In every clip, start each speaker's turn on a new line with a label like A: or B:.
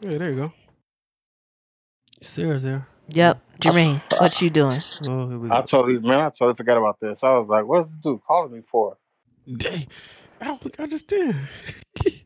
A: Hey, there you go. Sarah's there.
B: Yep, Jermaine, what you doing?
A: Oh, here we
C: I
A: go.
C: totally, man, I totally forgot about this. I was like, what's this dude calling me for?
A: Dang. I don't understand.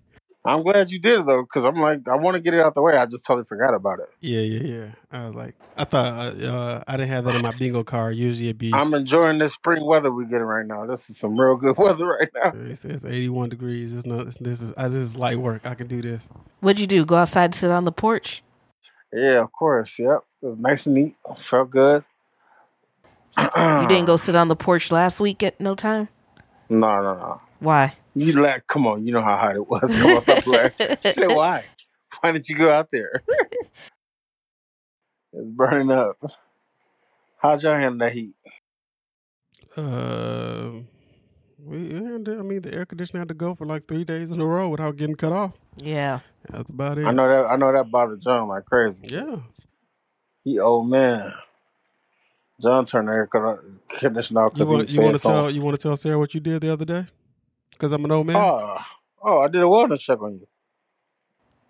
C: I'm glad you did though, because I'm like, I want to get it out the way. I just totally forgot about it.
A: Yeah, yeah, yeah. I was like, I thought uh, uh, I didn't have that in my bingo card. Usually it'd be.
C: I'm enjoying this spring weather we're getting right now. This is some real good weather right now.
A: It says 81 degrees. It's not. It's, this is. I, this is light work. I can do this.
B: What'd you do? Go outside and sit on the porch?
C: Yeah, of course. Yep. It was nice and neat. Felt good.
B: You didn't go sit on the porch last week at no time?
C: No, no, no.
B: Why?
C: You laugh. Come on. You know how hot it was. Come on, stop laughing. Say why? Why did you go out there? it's burning up. How'd y'all handle that heat?
A: Uh, we. I mean, the air conditioner had to go for like three days in a row without getting cut off.
B: Yeah.
A: That's about it.
C: I know that. I know that bothered John like crazy.
A: Yeah.
C: He old man. John turned the air con- conditioner off
A: You
C: because
A: want.
C: he
A: You want to tell. You want to tell Sarah what you did the other day? Because I'm an old man.
C: Oh, oh, I did a wellness check on you.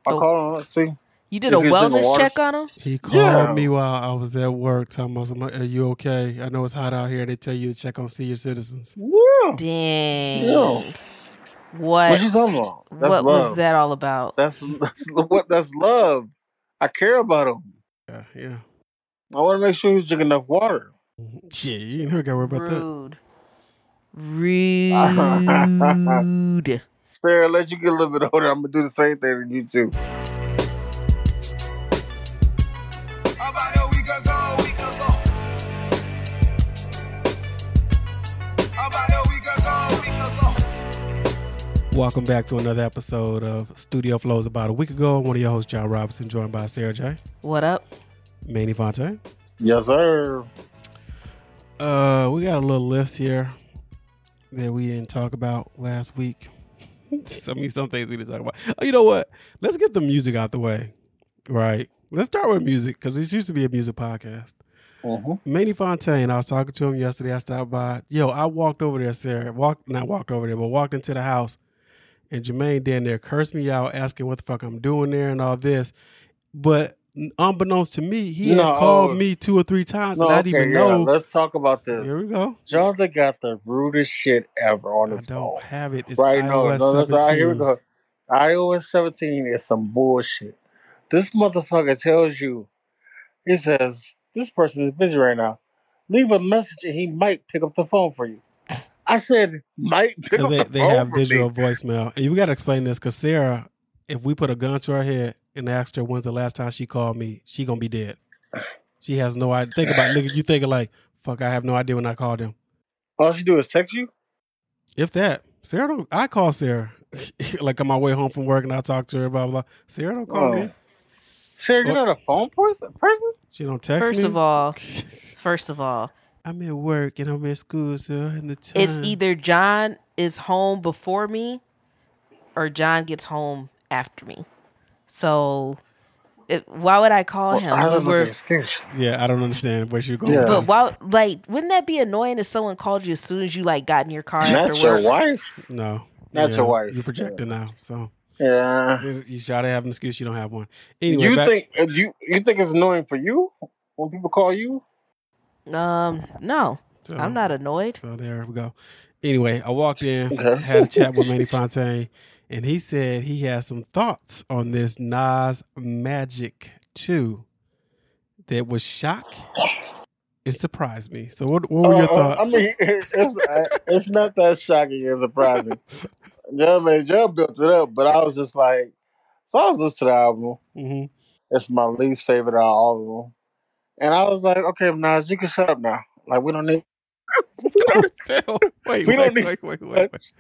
C: I
B: Oh.
C: called him. Let's see.
B: You did a
C: If he's
B: wellness check on him?
A: He called
C: Yeah.
A: me while I was at work, telling me, "Are you okay? I know it's hot out here. They tell you to check on senior citizens."
C: Yeah.
B: Dang.
C: Yeah.
B: What
C: What you talking about? That's
B: what
C: love.
B: was that all about?
C: That's that's what that's love. I care about him.
A: Yeah, yeah.
C: I want to make sure he's drinking enough water.
A: Shit, you ain't never got to worry about that.
B: Rude. Rude.
C: Sarah, let you get a little bit older. I'm gonna do the same thing to you too.
D: About a week ago. About a week ago.
A: Welcome back to another episode of Studio Flows. About a week ago, one of your hosts, John Robinson, joined by Sarah J.
B: What up?
A: Manny Fontaine.
C: Yes, sir.
A: Uh, we got a little list here that we didn't talk about last week. I mean, some things we didn't talk about. Oh, you know what? Let's get the music out the way, right? Let's start with music because this used to be a music podcast.
C: Mhm.
A: Manny Fontaine, I was talking to him yesterday. I stopped by. Yo, I walked over there, Sarah. Walked, not walked over there, but walked into the house, and Jermaine down there cursed me out, asking what the fuck I'm doing there and all this. But unbeknownst to me, he
C: No,
A: had called
C: oh.
A: me two or three times,
C: No,
A: and I didn't even
C: yeah,
A: know.
C: Let's talk about this.
A: Here we go.
C: Jonathan got the rudest shit ever on his phone.
A: I don't
C: phone.
A: have it. It's
C: right now,
A: iOS
C: no, listen, all right,
A: 17.
C: here we go. iOS 17 is some bullshit. This motherfucker tells you, he says, this person is busy right now. Leave a message and he might pick up the phone for you. I said, might pick up
A: they,
C: the
A: they
C: phone
A: have
C: for
A: visual
C: me.
A: voicemail. And you got to explain this because Sarah, if we put a gun to her head and asked her when's the last time she called me, she going to be dead. She has no idea. Think about it. You thinking like, fuck, I have no idea when I called him.
C: All she do is text you?
A: If that, Sarah don't, I call Sarah. like on my way home from work and I talk to her, blah, blah. Sarah don't call
C: Oh.
A: me.
C: Sarah, you're
A: Oh.
C: not a phone person? person?
A: She don't text
B: First
A: me.
B: of all, first of all,
A: I'm at work and I'm at school, so in the time.
B: it's either John is home before me or John gets home after me. So it, why would I call him?
C: I
B: when
C: don't
B: we're-
C: excuse.
A: Yeah, I don't understand where you're going.
C: Yeah.
B: but why like wouldn't that be annoying if someone called you as soon as you like got in your car after
C: your
B: work?
C: wife?
A: No.
C: Not
A: Yeah,
C: your wife.
A: You're projecting now, so.
C: Yeah.
A: You try to have an excuse. You don't have one. Anyway,
C: you
A: back,
C: think uh, you you think it's annoying for you when people call you?
B: Um, no,
A: so,
B: I'm not annoyed.
A: So there we go. Anyway, I walked in,
C: Okay.
A: had a chat with Manny Fontaine, and he said he has some thoughts on this Nas Magic 2 that was shock and surprised me. So what, what were your
C: Uh,
A: thoughts?
C: I mean, it's it's not that shocking and surprising. Joe, man, Joe built it up, but I was just like, so I was listening to the album.
A: hmm
C: It's my least favorite out of all of them, and I was like, okay, Nas, you can shut up now. Like we don't need.
A: wait,
C: We
A: wait,
C: don't need-
A: wait, wait, wait, wait.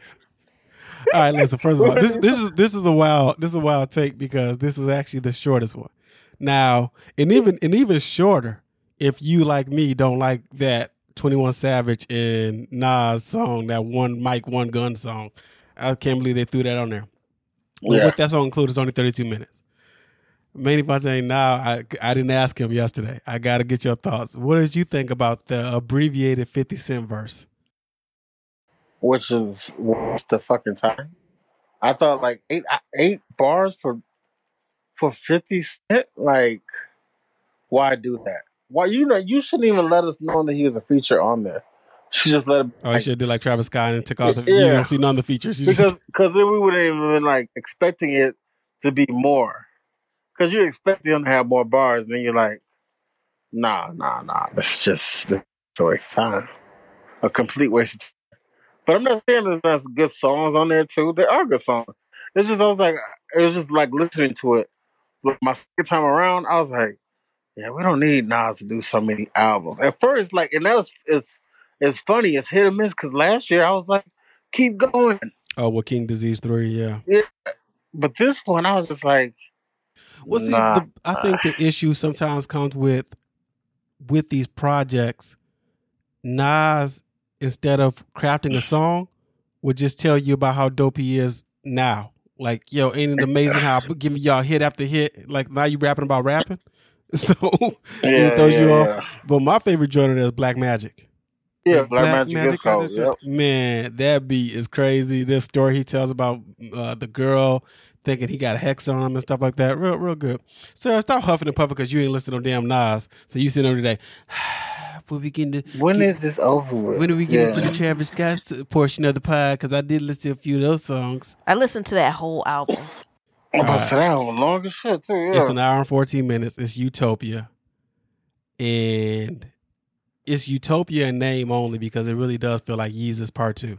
A: All right, listen. First of all, this this is this is a wild this is a wild take because this is actually the shortest one. Now, and even and even shorter, if you like me don't like that Twenty One Savage and Nas song, that one Mic one gun song. I can't believe they threw that on there.
C: Yeah.
A: with that song included, it's only thirty two minutes. Manny Fontaine, now I I didn't ask him yesterday. I got to get your thoughts. What did you think about the abbreviated Fifty Cent verse?
C: Which is what's the fucking time? I thought like eight eight bars for for Fifty Cent, like, why do that? Why you know you shouldn't even let us know that he was a feature on there. She just let it
A: Oh,
C: like,
A: should do like Travis Scott and took off. the. You don't see none of the features. You
C: because because then we wouldn't even been like expecting it to be more. Because you expect him to have more bars, and then you're like, nah, nah, nah. That's just a waste of time. A complete waste of time. But I'm not saying there's not good songs on there too. There are good songs. It's just I was like, it was just like listening to it. Like my second time around, I was like, yeah, we don't need Nas to do so many albums. At first, like, and that was it's it's funny. It's hit or miss. Because last year I was like, keep going.
A: oh, well, King Disease three, yeah.
C: But this one, I was just like,
A: Well, see,
C: nah.
A: the, I think the issue sometimes comes with with these projects. Nas, instead of crafting a song, would just tell you about how dope he is now. Like, yo, ain't it amazing how I'm giving y'all hit after hit? Like now you rapping about rapping. So it throws you off.
C: yeah.
A: But my favorite joint is Black Magic.
C: Yeah,
A: The
C: Black, Magic, is
A: I
C: cold.
A: just-
C: Yep.
A: Man, that beat is crazy. This story he tells about uh, the girl thinking he got a hex on him and stuff like that. Real, real good. Sir, stop huffing and puffing because you ain't listening to damn Nas. So you sitting over today. we begin to.
C: When
A: get-
C: is this over with?
A: when do we get
C: yeah.
A: into the Travis Scott portion of the pod? Because I did listen to a few of those songs.
B: I listened to that whole album.
C: I'm about to that one long as shit too. Yeah.
A: It's an hour and 14 minutes. It's Utopia. And it's Utopia in name only because it really does feel like Yeezus Part 2.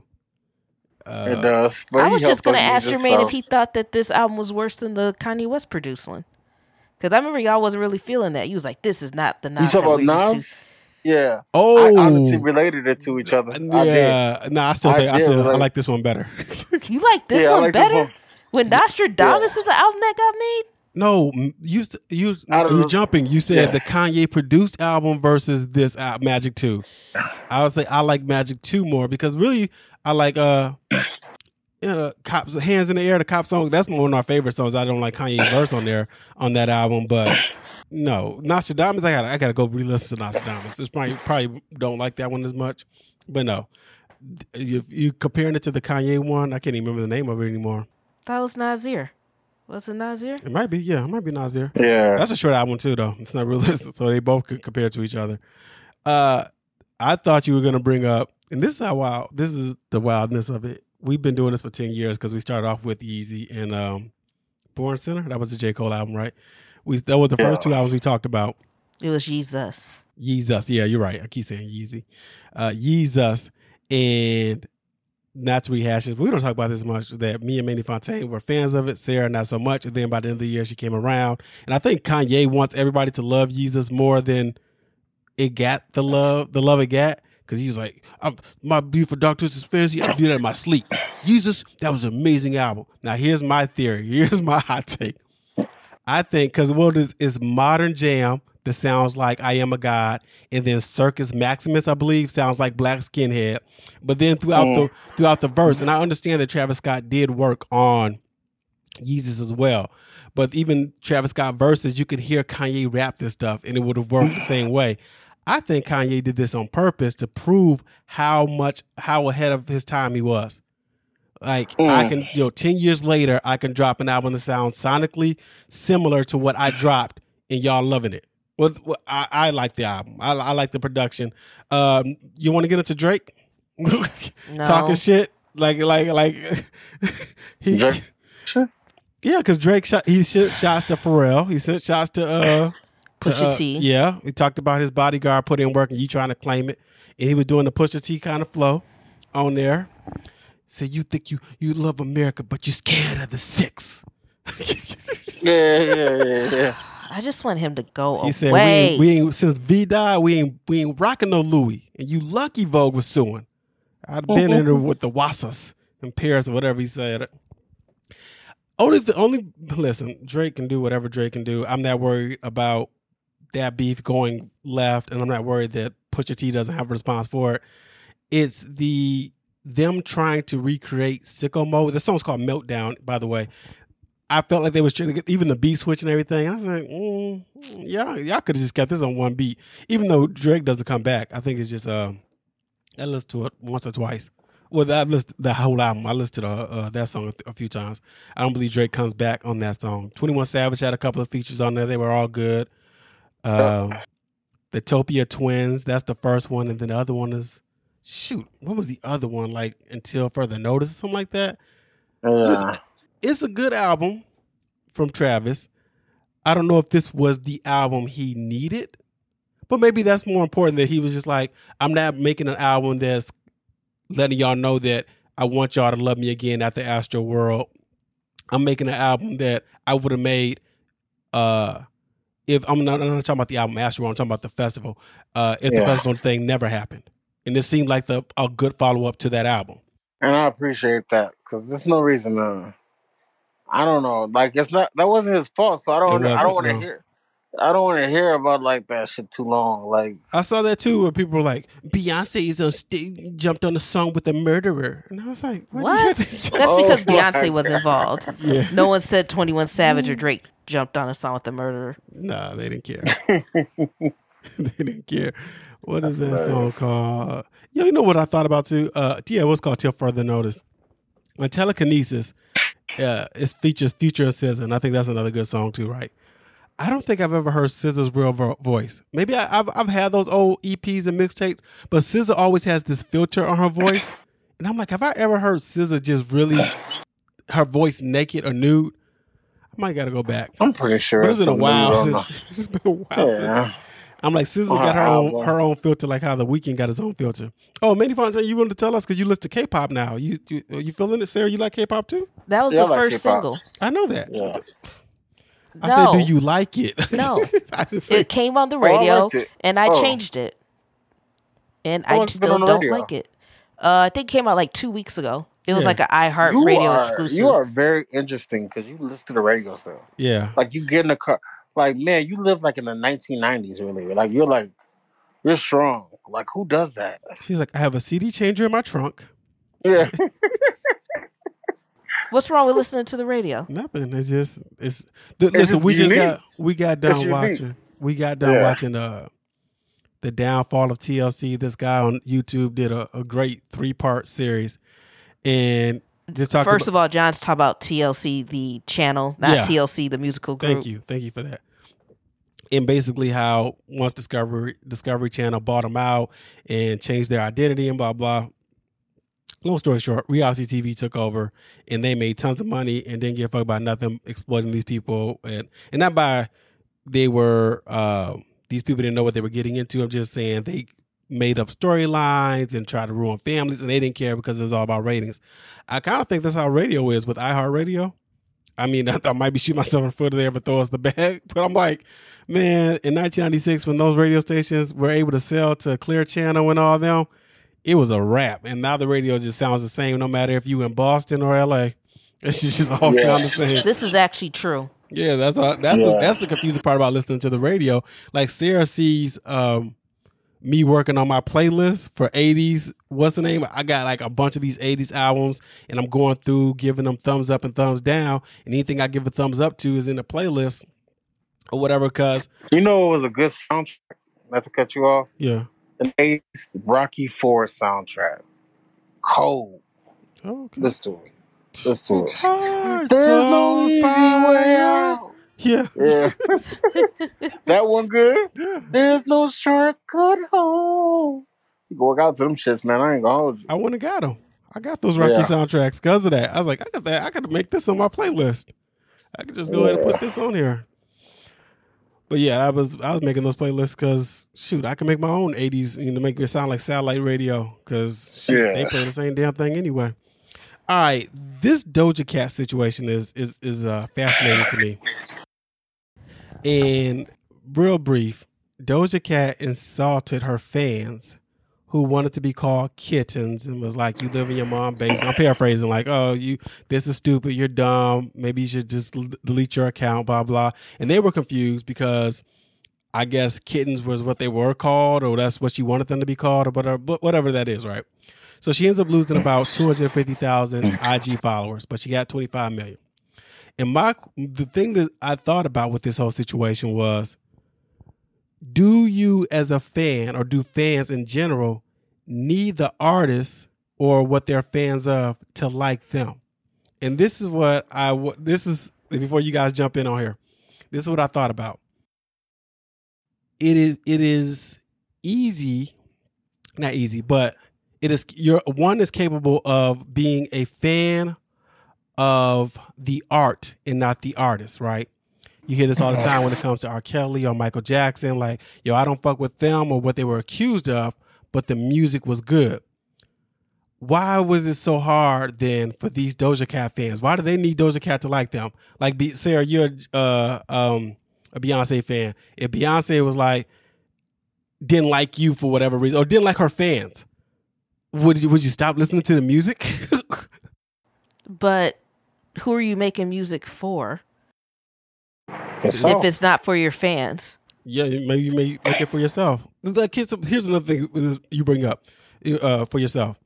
A: Uh,
C: it does. But
B: I was just gonna ask
C: use it,
B: Jermaine
C: so-
B: if he thought that this album was worse than the Kanye West produced one. Because I remember y'all wasn't really feeling that. You was like, "This is not the
C: You
B: Nas that
C: talking
B: we're
C: about
B: used
C: Nas? Yeah.
A: Oh,
C: I honestly related it to each other. I
A: yeah. No, I still think I,
C: did
A: still, I like this one better.
B: You like this
C: yeah,
B: one
C: like this
B: better?
C: one.
B: When Nostradamus is an album that got made?
A: No, you you you're jumping. You said
C: yeah.
A: the Kanye produced album versus this uh, Magic Two. I would say I like Magic Two more because really I like uh. You know, cops hands in the air. The cop song. That's one of my favorite songs. I don't like Kanye verse on there on that album, but no Nostradamus. I got to I got to go re-listen to Nostradamus. It's probably probably don't like that one as much, but no. You, you comparing it to the Kanye one, I can't even remember the name of it anymore.
B: That was Nasir. Was it Nasir?
A: It might be, yeah, it might be Nasir.
C: Yeah.
A: That's a short album too, though. It's not realistic, so they both could compare to each other. Uh, I thought you were gonna bring up, and this is how wild. This is the wildness of it. We've been doing this for ten years because we started off with Easy and um, Born Sinner. That was the J Cole album, right? We that was the first two albums we talked about.
B: It was Jesus.
A: Yeezus. Yeah, you're right. I keep saying Yeezy. Uh, Yeezus. And not to rehash it, we don't talk about this much. That me and Manny Fontaine were fans of it. Sarah, not so much. And then by the end of the year, she came around. And I think Kanye wants everybody to love Yeezus more than it got the love, the love it got. Because he's like, my beautiful dark twisted fantasy, I do that in my sleep. Yeezus, that was an amazing album. Now, here's my theory. Here's my hot take. I think because is is modern jam that sounds like I am a god, and then Circus Maximus, I believe, sounds like Black Skinhead. But then throughout the throughout the verse, and I understand that Travis Scott did work on Yeezus as well. But even Travis Scott verses, you could hear Kanye rap this stuff, and it would have worked the same way. I think Kanye did this on purpose to prove how much how ahead of his time he was. Like I
C: Mm.
A: can, you know, ten years later, I can drop an album that sounds sonically similar to what I dropped, and y'all loving it. Well, well, I, I like the album. I, I like the production. Um, you want to get into Drake
B: No.
A: talking shit like like like he
C: Drake?
A: yeah, because Drake shot he sent shots to Pharrell. He sent shots to uh to,
B: Pusha
A: uh,
B: T.
A: Yeah, he talked about his bodyguard put in work and you trying to claim it, and he was doing the Pusha T kind of flow on there. Say you think you you love America, but you scared of the six.
C: Yeah, yeah, yeah, yeah.
B: I just want him to go
A: He said we ain't, we ain't since V died, we ain't we ain't rocking no Louis, and you lucky Vogue was suing. I'd been in there mm-hmm. with the Wassas in Paris or whatever he said. Only the only listen, Drake can do whatever Drake can do. I'm not worried about that beef going left, and I'm not worried that Pusha T doesn't have a response for it. It's the them trying to recreate sicko mode. The song's called Meltdown, by the way. I felt like they was trying to get even the beat switch and everything. I was like, mm, yeah, y'all could have just got this on one beat. Even though Drake doesn't come back, I think it's just uh, I listened to it once or twice. well, I listened the whole album. I listened to uh, that song a, th- a few times. I don't believe Drake comes back on that song. Twenty One Savage had a couple of features on there. They were all good. Um, the Topia Twins. That's the first one, and then the other one is shoot. What was the other one like? Until further notice, or something like that.
C: Yeah.
A: It's a good album from Travis. I don't know if this was the album he needed, but maybe that's more important that he was just like, I'm not making an album that's letting y'all know that I want y'all to love me again after Astro World. I'm making an album that I would have made uh if I'm not, I'm not talking about the album Astro World, I'm talking about the festival. Uh if the festival thing never happened. And it seemed like the a good follow up to that album.
C: And I appreciate that because there's no reason to. I don't know. Like it's not that wasn't his fault, so I don't.
A: It
C: I don't
A: wasn't,
C: want to
A: no.
C: hear. I don't want to hear about like that shit too long. Like
A: I saw that too, where people were like, "Beyonce is on stage, jumped on a song with a murderer," and I was like, "What?"
B: What?
A: do you think?"
B: That's
C: Oh
B: because
C: my
B: Beyonce was
C: God.
B: involved.
A: yeah,
B: No one said 21 Savage or Drake jumped on a song with the murderer.
A: no, they didn't care. they didn't care. What is that song
C: Hilarious.
A: called? Yo, you know what I thought about too? Uh, yeah, what's called "Till Further Notice." On telekinesis, uh, it features Future and SZA, and I think that's another good song too, right? I don't think I've ever heard SZA's real vo- voice. Maybe I, I've I've had those old EPs and mixtapes, but SZA always has this filter on her voice, and I'm like, have I ever heard SZA just really her voice naked or nude? I might got to go back.
C: I'm pretty sure.
A: But it's been a while since it's been a while since.
C: Yeah.
A: I'm like, SZA
C: On her
A: got her own her own filter, like how the Weeknd got his own filter. Oh, Manny Fontaine, you willing to tell us because you listen to K-pop now. You you you feeling it, Sarah? You like K-pop too?
B: That was
C: Yeah,
B: the
C: like
B: first
C: K-pop.
B: single.
A: I know that.
C: Yeah.
A: I
B: No.
A: said, do you like it?
B: No.
A: I didn't say,
B: It came on the
C: Oh, I
B: radio, and I
C: Oh.
B: changed it. And
C: How
B: I
C: long's it been
B: still don't
C: radio?
B: like it. Uh, I think it came out like two weeks ago. It was
A: Yeah.
B: like an iHeart Radio
C: are,
B: exclusive.
C: You are very interesting because you listen to the radio still.
A: yeah.
C: Like you get in the car. Like man, you live like in the 1990s, really. Like you're like you're strong. Like who does that?
A: She's like, I have a CD changer in my trunk.
C: Yeah.
B: What's wrong with listening to the radio?
A: Nothing. It's just it's. Th- listen,
C: just
A: we just got we got done watching. We got done
C: Yeah.
A: watching uh the downfall of TLC. This guy on YouTube did a, a great three part series, and just talking.
B: First of all, John's talking about TLC, the channel, not
A: Yeah.
B: TLC, the musical group.
A: Thank you, thank you for that. And basically, how once Discovery Discovery Channel bought them out and changed their identity and blah blah. Long story short, reality TV took over and they made tons of money and didn't give a fuck about nothing, exploiting these people and and not by they were uh, these people didn't know what they were getting into. I'm just saying they made up storylines and tried to ruin families and they didn't care because it was all about ratings. I kind of think that's how radio is with iHeartRadio. I mean, I, I might be shooting myself in the foot if they ever throw us the bag, but I'm like, man, in 1996, when those radio stations were able to sell to Clear Channel and all them, it was a wrap. And now the radio just sounds the same, no matter if you in Boston or LA. It should just all
C: Yeah.
A: sound the same.
B: This is actually true.
A: Yeah, that's all, that's the, that's the confusing part about listening to the radio. Like Sarah sees um, me working on my playlist for 80s. What's the name? I got like a bunch of these 80s albums, and I'm going through giving them thumbs up and thumbs down. And anything I give a thumbs up to is in the playlist or whatever. Cause
C: You know it was a good soundtrack. Not to cut you off.
A: yeah,
C: The 80s Rocky Four soundtrack. Cold.
A: okay.
C: Listen to it. Listen to it. There's no easy
A: fire.
C: way out.
A: Yeah,
C: Yeah. that one good?
A: yeah.
C: There's no shortcut home. You can work out to them shits, man. I ain't gonna hold you.
A: I wouldn't have got them. I got those Rocky
C: Yeah.
A: soundtracks because of that. I was like, I got that. I could make this on my playlist. I could just go ahead and put this on here. But yeah, I was I was making those playlists because shoot, I can make my own '80s, you know, make it sound like satellite radio because shoot, they play the same damn thing anyway. All right, this Doja Cat situation is is is uh, fascinating to me. And real brief, Doja Cat insulted her fans who wanted to be called kittens and was like, "You live in your mom's basement." I'm paraphrasing, like, "Oh, you this is stupid. You're dumb. Maybe you should just delete your account." Blah blah. And they were confused because I guess kittens was what they were called, or that's what she wanted them to be called, or whatever, whatever that is, right? So she ends up losing about 250,000 IG followers, but she got 25 million. And my the thing that I thought about with this whole situation was do you as a fan or do fans in general need the artist or what they're fans of to like them. And this is what I w- this is before you guys jump in on here. This is what I thought about. It is it is easy, not easy, but it is your one is capable of being a fan of the art and not the artist, right? You hear this all the time when it comes to R. Kelly or Michael Jackson, like, yo, I don't fuck with them or what they were accused of, but the music was good. Why was it so hard then for these Doja Cat fans? Why do they need Doja Cat to like them? Like, be, Sarah, you're uh, um, a Beyonce fan. If Beyonce was like, didn't like you for whatever reason, or didn't like her fans, would you, would you stop listening to the music?
B: But who are you making music for if it's not for your fans?
A: Yeah, maybe you may make it for yourself. Like, here's, here's another thing you bring up uh, for yourself.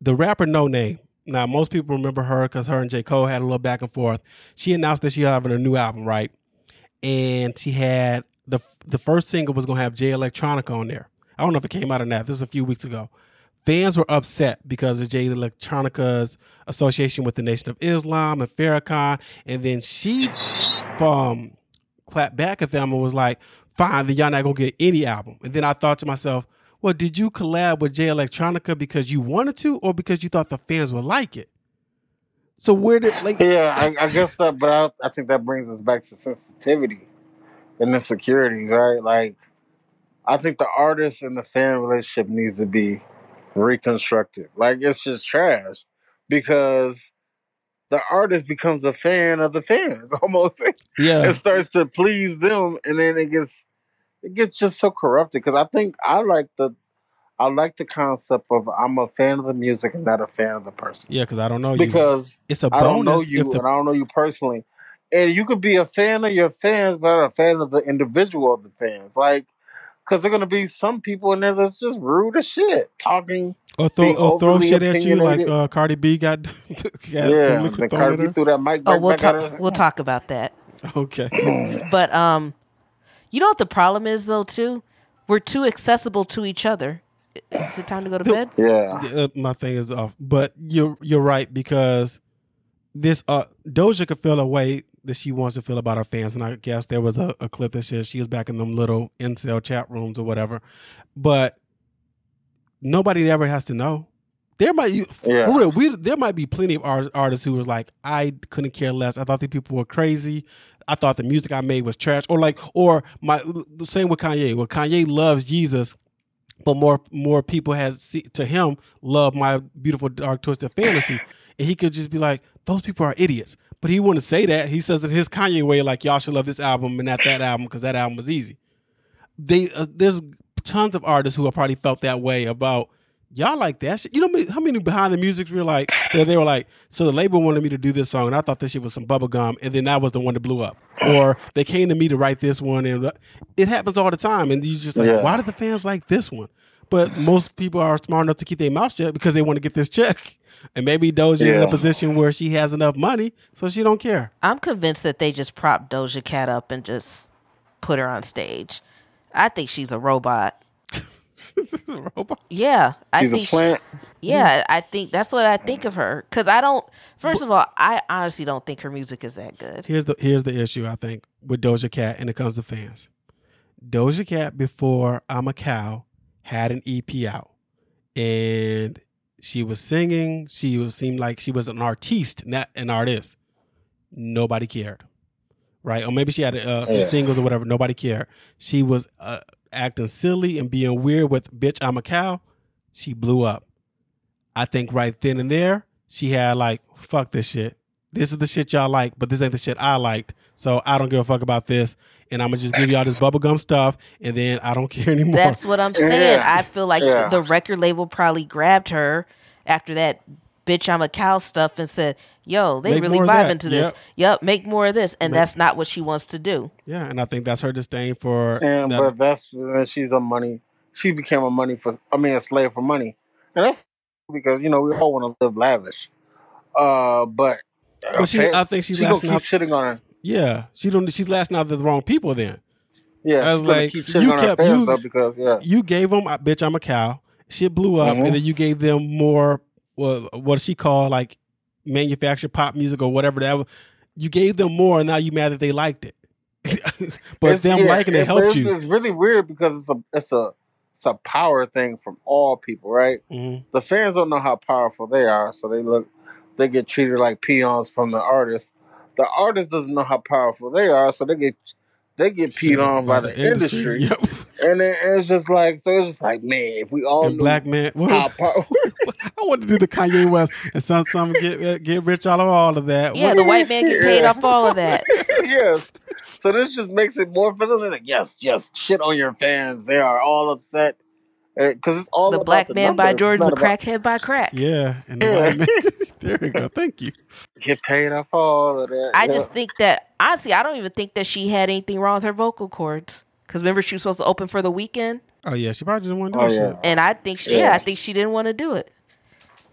A: The rapper Noname. Now, most people remember her because her and J. Cole had a little back and forth. She announced that she having a new album, right? And she had the the first single was gonna have Jay Electronica on there. I don't know if it came out or not. This is a few weeks ago. Fans were upset because of Jay Electronica's association with the Nation of Islam and Farrakhan, and then she um, clapped back at them and was like, fine, then y'all not gonna get any album. And then I thought to myself, well, did you collab with Jay Electronica because you wanted to or because you thought the fans would like it? So where did like
C: Yeah, I, I guess that, but I, I think that brings us back to sensitivity and insecurities, right? Like, I think the artist and the fan relationship needs to be reconstructed. Like, it's just trash because the artist becomes a fan of the fans almost
A: yeah,
C: and starts to please them, and then it gets it gets just so corrupted. Because I think I like the I like the concept of I'm a fan of the music and not a fan of the person
A: yeah, because I don't know you.
C: because
A: It's a
C: I don't know
A: bonus
C: you
A: if the
C: and I don't know you personally. And you could be a fan of your fans, but not a fan of the individual of the fans. Like, because there are going to be some people in there that's just rude as shit, talking.
A: or throw or throw shit at you like uh, Cardi B got, got
C: yeah,
A: some liquid thrown
C: Cardi B threw that mic
B: Oh, we'll
C: back
B: talk. We'll talk about that.
A: Okay.
B: But um, you know what the problem is though too? We're too accessible to each other. Is it time to go to bed?
C: Yeah.
A: uh, my thing is off. But you're you're right because this uh Doja could feel a way that she wants to feel about her fans, and I guess there was a, a clip that says she was back in them little incel chat rooms or whatever. But nobody ever has to know. There might you
C: Yeah.
A: for real. We there might be plenty of art, artists who was like, I couldn't care less. I thought the people were crazy. I thought the music I made was trash, or like, or my same with Kanye. Well, Kanye loves Jesus, but more more people has see, to him love my beautiful dark twisted fantasy, and he could just be like, those people are idiots. But he wouldn't say that. He says in his Kanye way, like y'all should love this album and not that album because that album was easy. They uh, there's tons of artists who have probably felt that way about y'all like that shit. You know how many- how many behind the music were like they, they were like, so the label wanted me to do this song and I thought this shit was some bubble gum and then that was the one that blew up. Or they came to me to write this one and it happens all the time and you just like,
C: Yeah.
A: why do the fans like this one? But most people are smart enough to keep their mouth shut because they want to get this check. And maybe Doja in a position where she has enough money, so she don't care.
B: I'm convinced that they just prop Doja Cat up and just put her on stage. I think she's a robot.
A: Robot.
B: Yeah, I
C: She's a
B: think. she-
C: plant.
B: yeah, I think that's what I think of her. Because I don't. First of all, I honestly don't think her music is that good.
A: Here's the here's the issue I think with Doja Cat and it comes to fans. Doja Cat before I'm a cow had an EP out, and she was singing. She was seemed like she was an artiste, not an artist. Nobody cared, right? Or maybe she had uh, some
C: Yeah.
A: singles or whatever. Nobody cared. She was uh, acting silly and being weird with "Bitch, I'm a cow." She blew up. I think right then and there, she had like, fuck this shit. This is the shit y'all like, but this ain't the shit I liked. So I don't give a fuck about this. And I'm gonna just give y'all this bubblegum stuff and then I don't care anymore.
B: That's what I'm saying.
C: Yeah.
B: I feel like
C: Yeah.
B: the, the record label probably grabbed her after that bitch I'm a cow stuff and said, "Yo, they
A: Make
B: really
A: more of
B: vibe into this.
A: Yep.
B: Yep, make more of this." And
A: Make-
B: that's not what she wants to do.
A: yeah, and I think that's her disdain for
C: And
A: that-
C: but that's and she's a money. She became a money for. I mean, a slave for money, and that's because you know we all want to live lavish. Uh, but
A: But she- I think she's
C: she gonna
A: lashing
C: keep
A: out-
C: shitting on her.
A: yeah. She don't she's lashing out at the wrong people then.
C: Yeah,
A: I was like, you kept- you-
C: because yeah,
A: You gave them bitch I'm a cow. Shit blew up
C: Mhm.
A: and then you gave them more well, what she called like manufactured pop music or whatever that was. You gave them more, and now you mad that they liked it. but
C: It's-
A: them
C: yeah,
A: liking it
C: it's-
A: helped
C: it's,
A: you.
C: It's really weird because it's a it's a it's a power thing from all people, right?
A: Mhm.
C: The fans don't know how powerful they are, so they look they get treated like peons from the artist. The artist doesn't know how powerful they are, so they get they get peed
A: Shit,
C: on by the industry,
A: Yep.
C: and then it's just like so. It's just like man, if we all
A: And
C: knew
A: black man.
C: how powerful.
A: I want to do the Kanye West and some some get get rich out of all of that.
B: Yeah,
A: What-
B: the white man get paid
C: Yeah.
B: off all of that.
C: yes. So this just makes it more for them. They're like, yes, yes, shit on your fans. They are all upset Uh, because it's all
B: The
C: about
B: black
C: the
B: man by
C: numbers. It's
B: George,
C: not
B: the
C: about-
B: crackhead by crack.
A: yeah, and the
C: Yeah.
A: white man. there you go. Thank you.
C: Get paid off all of that.
B: I
C: yeah.
B: just think that honestly, I don't even think that she had anything wrong with her vocal cords. Because remember, she was supposed to open for the Weeknd,
A: Oh yeah, she probably didn't want to do
C: Oh,
A: that
C: yeah.
A: shit.
B: and I think she, yeah.
C: Yeah.
B: I think she didn't want to do it.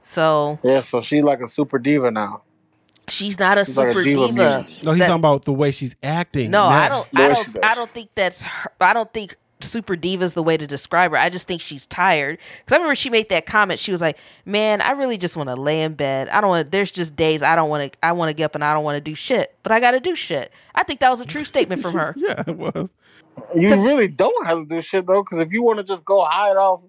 B: So
C: Yeah, so she like a super diva now.
B: she's not a
C: She's like a
B: super
C: diva
B: diva.
A: No, he's
B: That-
A: talking about the way she's acting.
B: No, I don't. I don't. I don't think that's. Her, I don't think super diva is the way to describe her. I just think she's tired. Because I remember she made that comment. She was like, "Man, I really just want to lay in bed. I don't want. There's just days I don't want to. I want to get up and I don't want to do shit. But I got to do shit. I think that was a true statement from her.
A: Yeah, it was.
C: You really don't have to do shit though, because if you want to just go hide off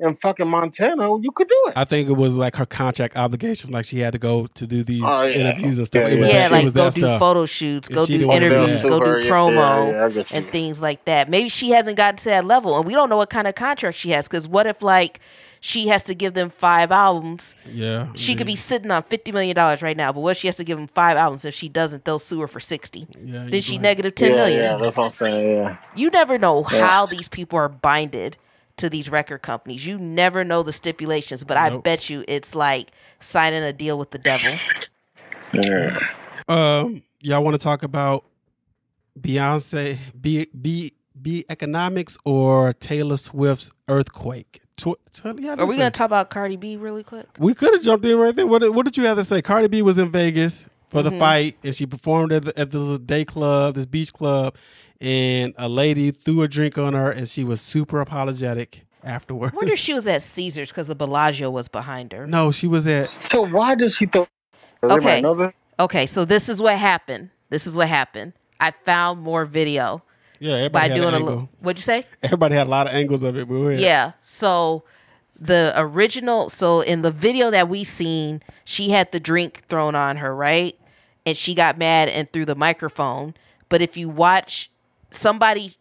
C: in fucking Montana, you could do it.
A: I think it was like her contract obligations, like she had to go to do these
C: Oh, yeah.
A: interviews and stuff.
C: Yeah,
A: it was
B: Yeah,
A: that, it
B: like
A: was
B: go
A: that
B: do
A: stuff.
B: photo shoots, go do
A: didn't wanna do
B: interviews, go do
C: Super, yeah,
B: promo.
C: yeah, I get you.
B: and things like that. Maybe she hasn't gotten to that level, and we don't know what kind of contract she has. Because what if like she has to give them five albums?
A: Yeah,
B: She could be mm-hmm. sitting on fifty million dollars right now, but what if she has to give them five albums? If she doesn't, they'll sue her for sixty.
A: Yeah,
B: Then she
A: right.
B: negative ten
C: yeah,
B: million.
C: yeah, that's what I'm saying. Yeah.
B: You never know
C: Yeah.
B: how these people are binded to these record companies. You never know the stipulations, but I bet you it's like signing a deal with the devil.
C: Yeah.
A: Um, y'all want to talk about Beyonce, B B B economics or Taylor Swift's earthquake? Tw- tell- yeah,
B: Are we gonna talk about Cardi B really quick?
A: We could have jumped in right there. What, did- what did you have to say? Cardi B was in Vegas for
B: Mm-hmm.
A: the fight, and she performed at, the, at this day club, this beach club, and a lady threw a drink on her, and she was super apologetic afterwards.
B: I wonder if she was at Caesars because the Bellagio was behind her.
A: no, she was at.
C: So why did she throw? Does
B: Okay.
C: anybody know this?
B: Okay, so this is what happened. This is what happened. I found more video
A: Yeah, everybody
B: by
A: had
B: doing
A: an
B: a
A: angle.
B: little. What'd you say?
A: Everybody had a lot of angles of it. But go.
B: Yeah. So the original, so in the video that we seen, she had the drink thrown on her, right? And she got mad and threw the microphone. But if you watch, somebody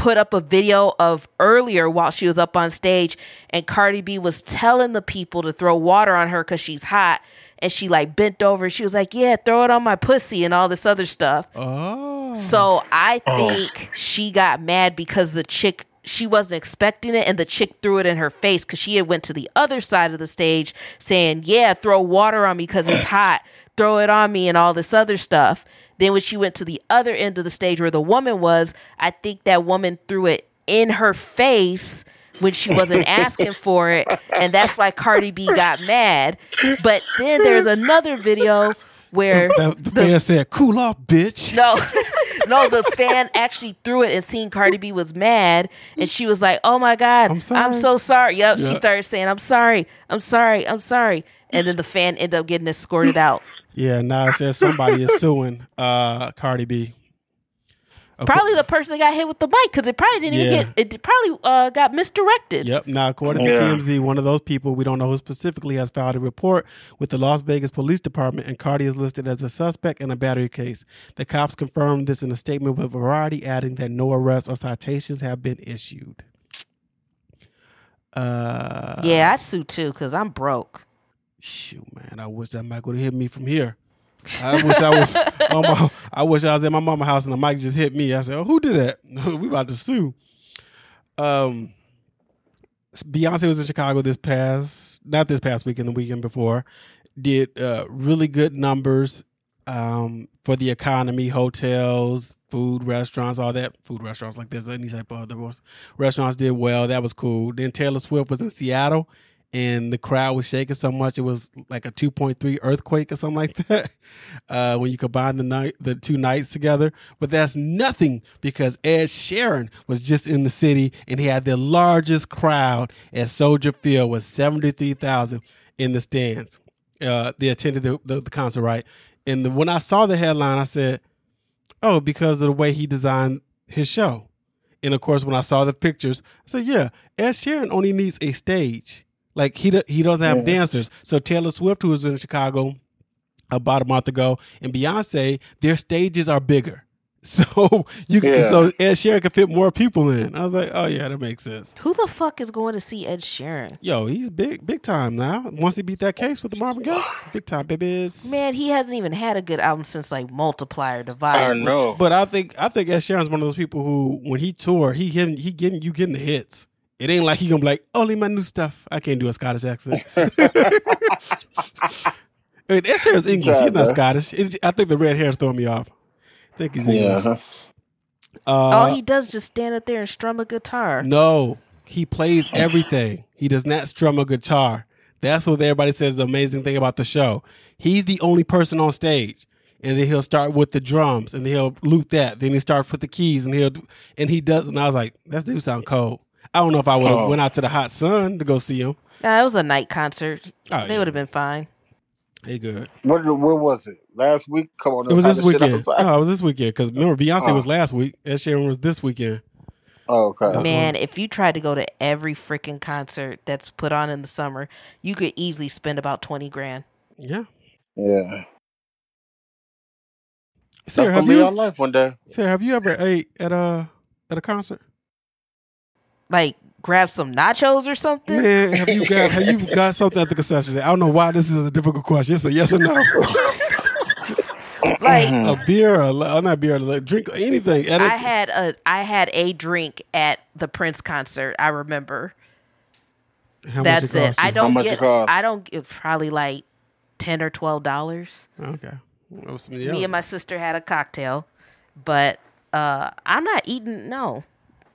B: put up a video of earlier while she was up on stage, and Cardi B was telling the people to throw water on her because she's hot. And she like bent over. She was like, "Yeah, throw it on my pussy" and all this other stuff.
A: Oh.
B: So I oh. think she got mad because the chick she wasn't expecting it and the chick threw it in her face because she had went to the other side of the stage saying, Yeah, throw water on me because it's hot. Throw it on me and all this other stuff. Then when she went to the other end of the stage where the woman was, I think that woman threw it in her face when she wasn't asking for it. And that's why Cardi B got mad. But then there's another video where
A: the, the fan said, "Cool off, bitch."
B: no, no, the fan actually threw it and seen Cardi B was mad, and she was like, "Oh my god,
A: I'm sorry."
B: so sorry." Yep,
A: Yeah.
B: she started saying, "I'm sorry, I'm sorry, I'm sorry," and then the fan ended up getting escorted out.
A: Yeah, now it says somebody is suing uh, Cardi B. Of cour-
B: Probably the person that got hit with the bike because it probably didn't
A: Yeah.
B: even get. It probably uh, got misdirected.
A: Yep. Now, according to TMZ, one of those people, we don't know who specifically, has filed a report with the Las Vegas Police Department, and Cardi is listed as a suspect in a battery case. The cops confirmed this in a statement with Variety, adding that no arrests or citations have been issued. Uh,
B: Yeah, I sue too because I'm broke.
A: Shoot, man, I wish that mic would have hit me from here. I wish I was. my, I wish I was at my mama's house and the mic just hit me. I said, "Oh, who did that? we about to sue." Um, Beyonce was in Chicago this past, not this past weekend, the weekend before. Did uh, really good numbers um, for the economy, hotels, food, restaurants, all that. Food restaurants like this, any type of other ones. Restaurants did well. That was cool. Then Taylor Swift was in Seattle and the crowd was shaking so much it was like a 2.3 earthquake or something like that uh, when you combine the night the two nights together but that's nothing because ed sheeran was just in the city and he had the largest crowd at soldier field with 73000 in the stands. Uh, they attended the, the, the concert, right? And the, when I saw the headline, I said, "Oh, because of the way he designed his show." And of course, when I saw the pictures, I said, "Yeah, Ed Sheeran only needs a stage. Like he do- he doesn't have
C: Yeah.
A: dancers." So Taylor Swift, who was in Chicago uh, about a month ago, and Beyonce, their stages are bigger. So you can,
C: Yeah.
A: so Ed Sheeran can fit more people in. I was like, "Oh yeah, that makes sense."
B: Who the fuck is going to see Ed Sheeran?
A: Yo, he's big, big time now. Once he beat that case with the Marvin Gaye, big time, babies.
B: Man, he hasn't even had a good album since like Multiplier Divide.
C: I
B: Divide.
C: know.
A: But I think I think Ed Sheeran's one of those people who, when he tour, he getting he getting you getting the hits. It ain't like he gonna be like, only my new stuff. I can't do a Scottish accent. Ed Sheeran's English. He's not Scottish. It's- I think the red hair's throwing me off. I think he's English.
C: Yeah.
B: All
A: Uh,
B: he does is just stand up there and strum a guitar.
A: no, he plays everything. He does not strum a guitar. That's what everybody says the amazing thing about the show. He's the only person on stage. And then he'll start with the drums and he'll loop that. Then he starts with the keys and he'll and he does and I was like, that dude sound cold. I don't know if I would have
C: Oh.
A: went out to the hot sun to go see him.
B: Nah, it was a night concert.
A: Oh,
B: they
A: yeah.
B: would have been fine.
A: Hey good.
C: Where, where was it? Last week? Come on.
A: It was this
C: the shit
A: weekend. No, it was this weekend because remember Beyonce
C: Oh.
A: was last week. Ed Sheeran was this weekend.
C: Oh, okay.
B: Man, if you tried to go to every freaking concert that's put on in the summer, you could easily spend about 20 grand.
A: Yeah.
C: Yeah.
A: Sarah, have
C: gonna be our
A: you
C: life one day.
A: Sarah, have you ever ate at a at a concert?
B: Like, grab some nachos or something.
A: Man, have you got have you got something at the concession stand? I don't know why this is a difficult question. It's a yes or no.
B: Like,
A: a beer, or uh, not beer, a drink, anything. At
B: I
A: a,
B: had a I had a drink at the Prince concert. I remember.
A: how much
B: That's it.
A: cost
B: I don't
C: much it
B: get.
C: cost?
B: I don't get probably like ten or twelve dollars.
A: Okay.
B: Me and my sister had a cocktail, but uh I'm not eating. No,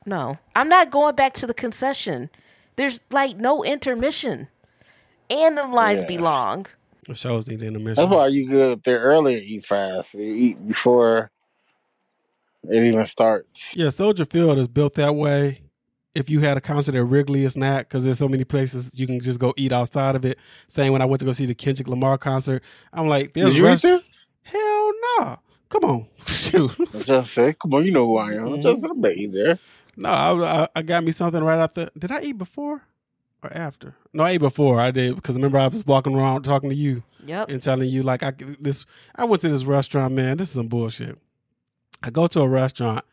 B: no, I'm not going back to the concession. There's like no intermission, and the lines be
C: Yeah.
B: long.
A: The shows need intermission.
C: That's why you go there early and eat fast. You eat before it even starts.
A: Yeah, Soldier Field is built that way. If you had a concert at Wrigley, it's not because there's so many places you can just go eat outside of it. Same when I went to go see the Kendrick Lamar concert, I'm like, there's
C: Did you eat
A: rest-
C: there?
A: Hell no. Come on. Shoot.
C: I just said, come on, you know who I am.
A: Mhm.
C: Just said, I'm gonna eat there.
A: No, I, I, I got me something right after. Did I eat before or after? No, I ate before. I did because I remember I was walking around talking to you
B: Yep.
A: and telling you like I this. I went to this restaurant, man. This is some bullshit. I go to a restaurant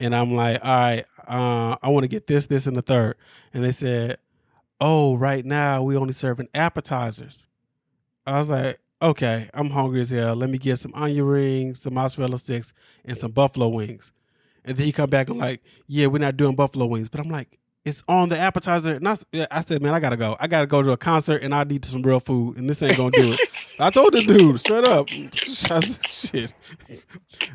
A: and I'm like, all right, uh, I want to get this, this, and the third. And they said, oh, right now we only serving appetizers. I was like, okay, I'm hungry as hell. Let me get some onion rings, some mozzarella sticks, and some buffalo wings. And then he come back and like, yeah, we're not doing buffalo wings. But I'm like, it's on the appetizer. And I, s- yeah, I said, man, I gotta go. I gotta go to a concert and I need some real food. And this ain't gonna do it. I told the dude straight up. I said, shit.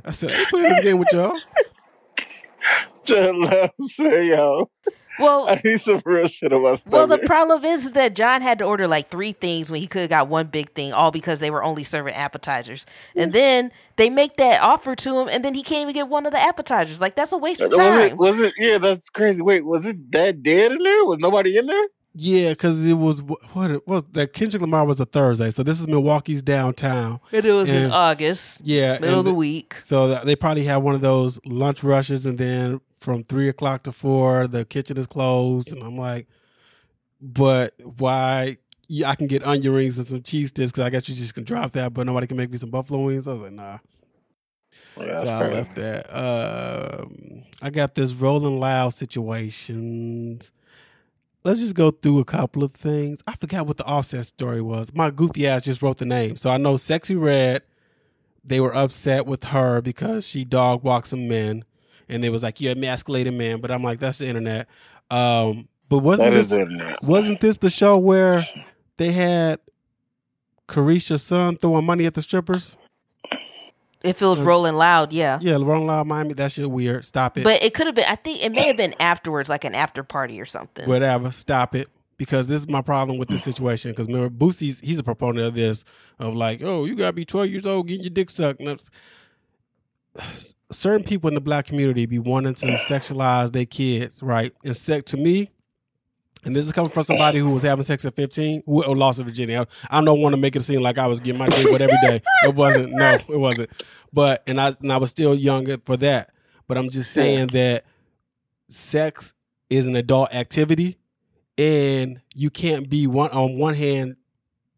A: I said, I ain't playing this game with y'all.
C: Just let him say, yo,
B: Well,
C: I need some real shit on my stomach.
B: Well, the problem is, is that John had to order like three things when he could have got one big thing, all because they were only serving appetizers. And mm. then they make that offer to him, and then he can't even get one of the appetizers. Like that's a waste of uh,
C: was it?
B: time.
C: Was it? Yeah, that's crazy. Wait, was it that dead in there? Was nobody in there?
A: Yeah, because it was what it was that Kendrick Lamar was a Thursday. So this is Milwaukee's downtown.
B: And it was in August,
A: Yeah.
B: middle of the
A: the-
B: week.
A: So that- they probably had one of those lunch rushes, and then from three o'clock to four, the kitchen is closed. And I'm like, but why? Yeah, I can get onion rings and some cheese sticks because I guess you just can drop that, but nobody can make me some buffalo wings. I was like, nah.
C: Yeah,
A: so I
C: crazy.
A: left that. Um, I got this Rolling Loud situations. Let's just go through a couple of things. I forgot what the offset story was. My goofy ass just wrote the name. So I know Sexyy Red, they were upset with her because she dog walked some men. And they was like, You're a emasculated man. But I'm like, that's the internet. Um, but wasn't this
C: the internet.
A: wasn't this the show where they had Carisha's son throwing money at the strippers?
B: If it was
A: Uh,
B: rolling loud, yeah.
A: Yeah, Rolling Loud Miami. That shit weird. Stop it.
B: But it could have been. I think it may have been afterwards, like an after party or something.
A: whatever. Stop it. Because this is my problem with this situation. Because remember, Boosie's he's a proponent of this, of like, oh, you gotta be twelve years old, getting your dick sucked. Certain people in the black community be wanting to sexualize their kids, right? And sex to me, and this is coming from somebody who was having sex at 15 who lost her virginity. I, don't want to make it seem like I was getting my dick wet every day. It wasn't. No, it wasn't. But and I and I was still younger for that. But I'm just saying that sex is an adult activity, and you can't be one on one hand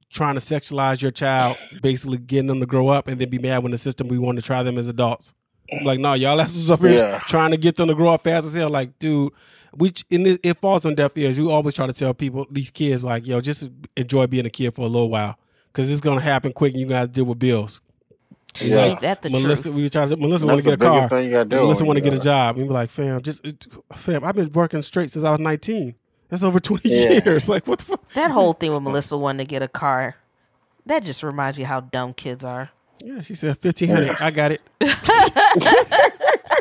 A: trying to sexualize your child, basically getting them to grow up, and then be mad when the system we want to try them as adults. I'm Like, no, y'all asses up here
C: Yeah.
A: trying to get them to grow up fast as hell. Like, dude, which and it, it falls on deaf ears. You always try to tell people, these kids, like, yo, just enjoy being a kid for a little while, because it's gonna happen quick, and you gotta deal with bills.
C: Yeah.
B: Ain't that the
A: Melissa,
B: truth?
A: we were trying to. Melissa want to get a car.
C: thing you do.
A: Melissa want to get a job. And be like, fam, just fam, I've been working straight since I was 19. That's over 20
C: Yeah.
A: years. Like, what the fuck?
B: That whole thing with Melissa wanting to get a car, that just reminds you how dumb kids are.
A: Yeah, she said 1500. I got it.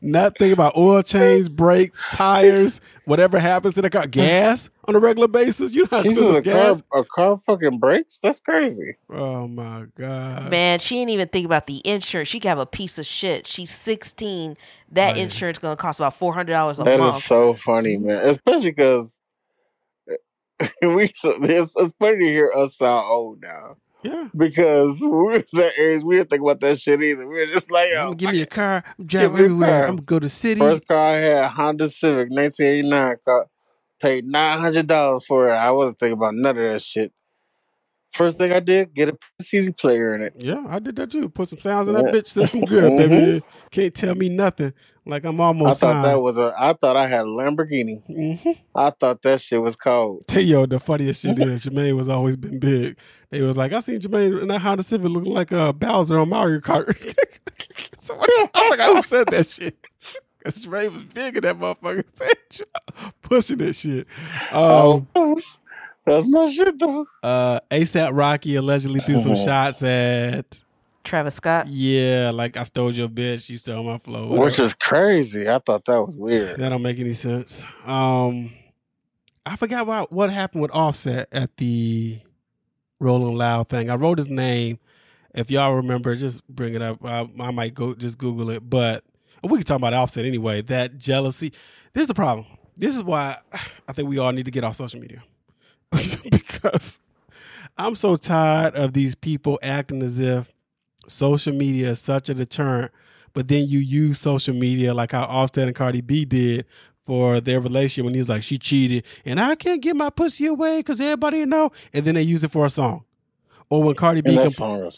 A: Not thinking about oil change, brakes, tires, whatever happens to the car, gas on a regular basis. You know how
C: She
A: expensive
C: said car,
A: gas?
C: a car fucking brakes? That's crazy.
A: Oh my god,
B: Man, she didn't even think about the insurance. She could have a piece of shit. She's 16. That insurance gonna cost about four hundred dollars a
C: That
B: month.
C: is so funny, man. Especially because we. It's, it's funny to hear us sound old now
A: yeah.
C: because when we was that age. We didn't think about that shit either. We were just like,
A: I'm gonna give me a car. I'm driving everywhere. I'm gonna go to the city.
C: First car I had, Honda Civic, 1989. Car, paid nine hundred dollars for it. I wasn't thinking about none of that shit. First thing I did, get a CD player in it.
A: Yeah, I did that too. Put some sounds in that
C: Yeah.
A: bitch. I'm good, mm-hmm. baby. Can't tell me nothing. Like I'm almost.
C: I thought that was a. I thought I had a Lamborghini.
A: hmm
C: I thought that shit was cold.
A: Tell you the funniest shit is Jermaine was always been big. They was like, I seen Jermaine in that Honda Civic looking like uh, Bowser on Mario Kart. so I, I forgot who said that shit. Cause Jermaine was big in that motherfucker, Said, pushing that shit. Um,
C: Oh, that's my shit though.
A: uh, ASAP Rocky allegedly threw some
C: Mhm.
A: shots at
B: Travis Scott.
A: yeah, like I stole your bitch, you stole my flow.
C: Which is crazy. I thought that was weird.
A: That don't make any sense. Um, I forgot what what happened with Offset at the Rolling Loud thing. I wrote his name. If y'all remember, just bring it up. I, I might go just Google it, but we can talk about Offset anyway. That jealousy. This is the problem. This is why I think we all need to get off social media because I'm so tired of these people acting as if social media is such a deterrent, but then you use social media like how Offset and Cardi B did for their relationship when he was like, she cheated and I can't get my pussy away because everybody know. And then they use it for a song. Or when Cardi B,
C: And
A: comp-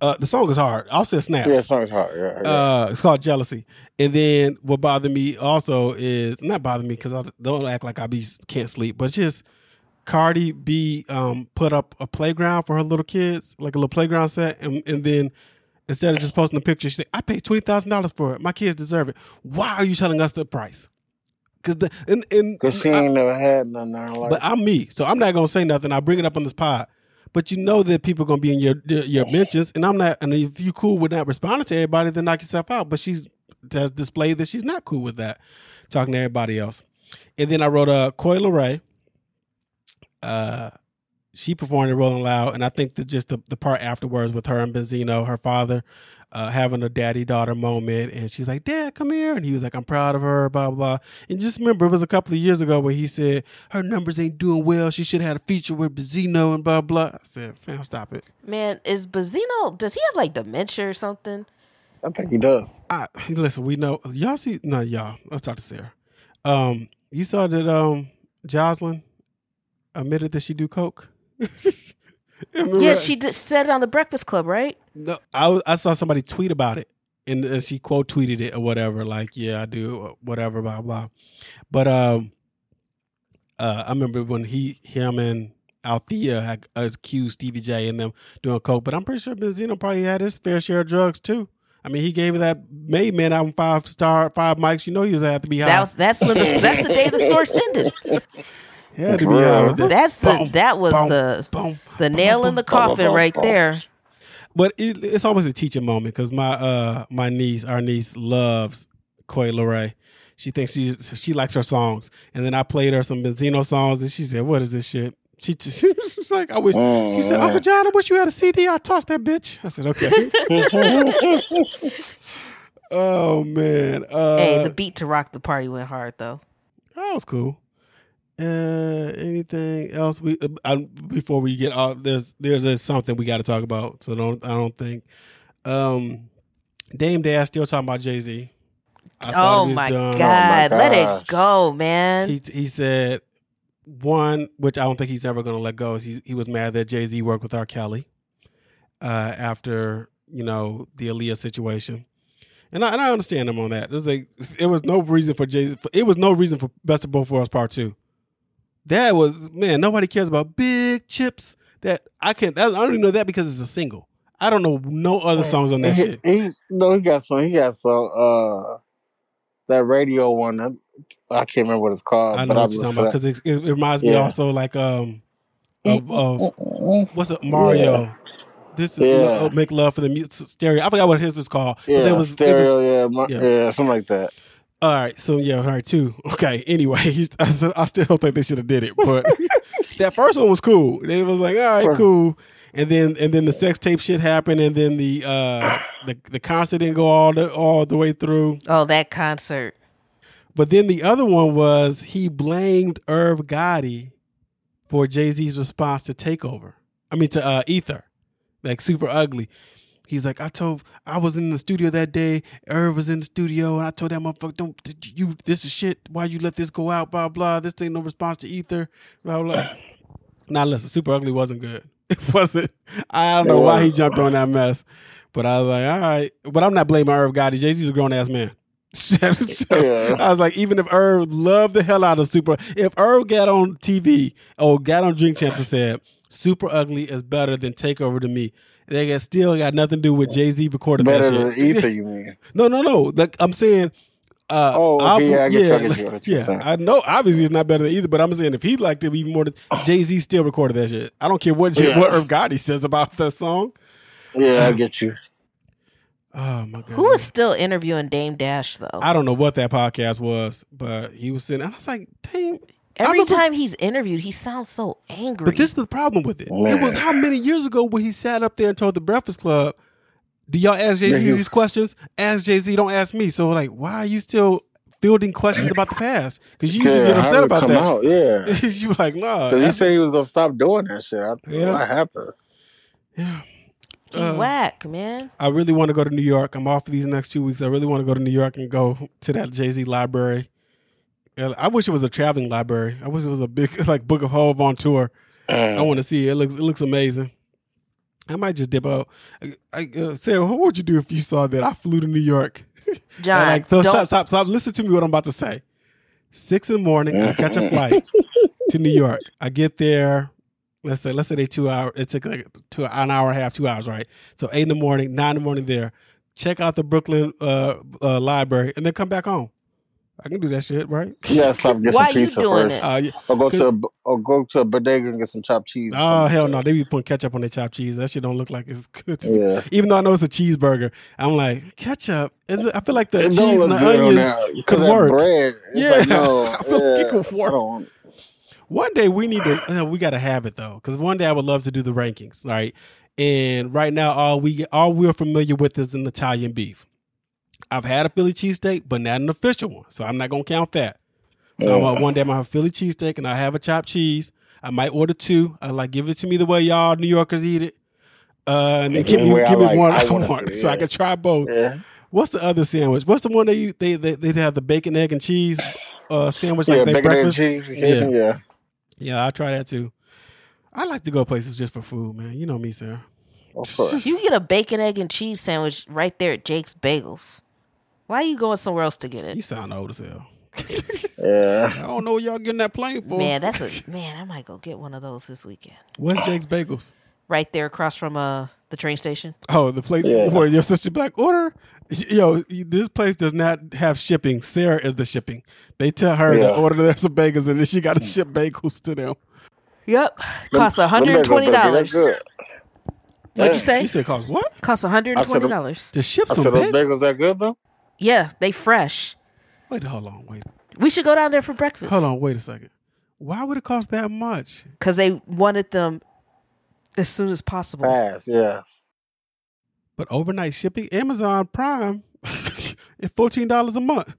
A: uh, the song is hard. Offset snaps.
C: yeah, that song is hard. Yeah, yeah.
A: Uh, it's called jealousy. And then what bothered me also is not bother me because I don't act like I be can't sleep, but just Cardi B um put up a playground for her little kids, like a little playground set, and and then instead of just posting a picture, she said, "I paid twenty thousand dollars for it. My kids deserve it. Why are you telling us the price?" Because the and and
C: Cause she
A: I-
C: ain't never had nothing there like.
A: but I'm me, so I'm not gonna say nothing. I'll bring it up on this pod. But you know that people are gonna be in your your mentions, and I'm not. And if you cool with not responding to everybody, then knock yourself out. But she's has displayed that she's not cool with that, talking to everybody else. And then I wrote a uh, Coy Ray. Uh, she performed at Rolling Loud, and I think that just the, the part afterwards with her and Benzino, her father, uh, having a daddy daughter moment, and she's like, "Dad, come here," and he was like, "I'm proud of her," blah blah. blah. And just remember, it was a couple of years ago where he said her numbers ain't doing well. She should have had a feature with Benzino and blah blah. I said, "Fam, stop it."
B: Man, is Benzino? Does he have like dementia or something?
C: I think he does.
A: I listen. We know y'all see. No, y'all. Let's talk to Sarah. Um, you saw that um Jocelyn admitted that she do coke.
B: Yeah, she did, said it on the Breakfast Club, right?
A: No, I I saw somebody tweet about it, and, and she quote tweeted it or whatever. Like, yeah, I do, whatever, blah blah. But um, uh, I remember when he, him, and Althea had accused Stevie J and them doing coke. But I'm pretty sure Benzino probably had his fair share of drugs too. I mean, he gave that Made Men album five star, five mics. You know, he was have to be high.
B: That was that's when the that's the day the source ended.
A: he had to be high with that.
B: That's the that was
A: boom,
B: the
A: boom,
B: the
A: boom,
B: nail
A: boom.
B: in the coffin right there.
A: But it, it's always a teaching moment because my uh my niece, our niece, loves Coi Leray. She thinks she she likes her songs, and then I played her some Benzino songs, and she said, "What is this shit?" She, she was like, "I wish." She said, "Uncle John, I wish you had a CD. I tossed that bitch." I said, "Okay." oh man. Uh,
B: hey, the beat to rock the party went hard though.
A: That was cool. Uh, anything else? We uh, I, before we get out, there's there's, a, something we got to talk about. So don't I don't think. Um, Dame Dash still talking about Jay Z.
B: Oh my god, let it go, man.
A: He he said one, which I don't think he's ever going to let go. Is he he was mad that Jay Z worked with R. Kelly uh, after you know the Aaliyah situation, and I, and I understand him on that. There's like it was no reason for Jay Z. It was no reason for Best of Both Worlds Part Two. That was man. Nobody cares about big chips. That I can't. That, I don't even know that because it's a single. I don't know no other songs on that
C: he,
A: shit.
C: He, no, he got some. He got some. Uh, that radio one. that- I can't remember what it's called.
A: I know
C: but
A: what you're talking about because it, it reminds me also like um of, of what's it Mario. This is
C: Yeah.
A: Lo- make love for the stereo. I forgot what his is called. but
C: Yeah,
A: there was, it was
C: stereo. yeah, my,
A: yeah.
C: yeah, something like that.
A: All right. So yeah, all right too. Okay. Anyway, I, still- I still don't think they should have did it, but that first one was cool. They was like, all right,
C: Sure.
A: cool. And then and then the sex tape shit happened, and then the uh the the concert didn't go all the all the way through.
B: oh, that concert.
A: But then the other one was he blamed Irv Gotti for Jay Z's response to Takeover. I mean to uh, Ether, like super ugly. He's like, I told, I was in the studio that day. Irv was in the studio, and I told that motherfucker, "Don't did you? This is shit. Why you let this go out? Blah blah. This ain't no response to Ether. Blah blah." now listen, super ugly wasn't good. It wasn't. I don't know why he jumped on that mess, but I was like, all right. But I'm not blaming Irv Gotti. Jay Z's a grown ass man.
C: Yeah.
A: I was like, even if Irv loved the hell out of Super, if Irv got on TV or oh, got on Drink Champs and said, Super Ugly is better than Takeover to me, they got still got nothing to do with Jay Z recording
C: Better
A: that
C: than
A: shit.
C: Ether, you mean?
A: no, no, no. Like I'm saying, uh,
C: Oh, okay,
A: album-
C: yeah, I I
A: yeah, like-
C: you, what you're
A: yeah. I know obviously it's not better than Ether, but I'm saying if he liked it even more than Jay Z still recorded that shit. I don't care what Jay,
C: Yeah.
A: what Irv Gotti says about the song.
C: Yeah, I get you.
A: Oh my god,
B: Who is still interviewing Dame Dash though?
A: I don't know what that podcast was, but he was sitting. I was like, damn. I
B: Every
A: remember-
B: time he's interviewed, he sounds so angry.
A: But this is the problem with it. It was how many years ago when he sat up there and told the Breakfast Club, "Do y'all ask Jay Z
C: Yeah,
A: these questions? Ask Jay Z, don't ask me." So like, why are you still fielding questions about the past? Because you used to get upset
C: it
A: about
C: come
A: that.
C: Out? Yeah.
A: you were like, nah.
C: Because he said he was gonna stop doing that shit. I,
A: Yeah.
C: What happened?
A: yeah.
B: he
A: uh,
B: whack, man.
A: I really want to go to New York. I'm off for these next two weeks. I really want to go to New York and go to that Jay Z library. And I wish it was a traveling library. I wish it was a big like Book of HOV on tour. I want to see it. It looks it looks amazing. I might just dip out. I, I, uh, Sarah, what would you do if you saw that I flew to New York?
B: John,
A: like, so
B: don't,
A: stop, stop, stop. Listen to me. What I'm about to say. Six in the morning, I catch a flight to New York. I get there. Let's say, let's say they two hours. It took like two an hour and a half, two hours, right? So eight in the morning, nine in the morning there. Check out the Brooklyn uh, uh, library, and then come back home. I can do that shit, right?
C: Yeah, stop get
B: Why
C: some
B: you doing
C: first.
B: it?
A: Uh, yeah.
C: Or go to a, or go to a bodega and get some chopped cheese.
A: Oh
C: something
A: hell no! They be putting ketchup on their chopped cheese. That shit don't look like it's good. To me. Even though I know it's a cheeseburger, I'm like ketchup. Is it, I feel like the
C: It
A: cheese and the onions. could work.
C: Bread,
A: Yeah,
C: like, no,
A: I feel like it could work. One day we need to. Uh, we got to have it though, because one day I would love to do the rankings, right? And right now, all we all we're familiar with is an Italian beef. I've had a Philly cheesesteak, but not an official one, so I'm not gonna count that. So I'm, uh, one day I'm gonna have a Philly cheesesteak and I have a chopped cheese. I might order two. I like give it to me the way y'all New Yorkers eat it, uh, and then give me
C: way I
A: give me
C: like-
A: one
C: I
A: I
C: want it
A: want,
C: to,
A: so I can try both.
C: Yeah.
A: What's the other sandwich? What's the one they use- they they they have the bacon egg and cheese uh, sandwich like
C: yeah,
A: they
C: bacon and
A: breakfast?
C: cheese.
A: Yeah.
C: Yeah. yeah.
A: Yeah, I try that too. I like to go places just for food, man. You know me, Sarah.
C: Of course.
B: you get a bacon, egg, and cheese sandwich right there at Jake's Bagels. Why are you going somewhere else to get it?
A: You sound old as hell.
C: Yeah.
A: I don't know what y'all getting that plane for.
B: Man, that's a man. I might go get one of those this weekend.
A: What's Jake's Bagels?
B: Right there across from uh the train station.
A: Oh, the place
C: Yeah.
A: where your sister black order. Yo, this place does not have shipping. Sarah is the shipping. They tell her
C: Yeah.
A: to order there some bagels, and then she got to ship bagels to them.
B: Yep, costs hundred and twenty dollars. What'd you say?
A: You said cost what?
B: Costs hundred and twenty dollars.
A: To ship some
C: said those
A: bagels?
C: bagels that good though.
B: Yeah, they fresh.
A: Wait, hold on, wait,
B: We should go down there for breakfast.
A: hold on, wait a second. Why would it cost that much?
B: because they wanted them as soon as possible.
C: Fast, yeah.
A: But overnight shipping, Amazon Prime, it's fourteen dollars a month.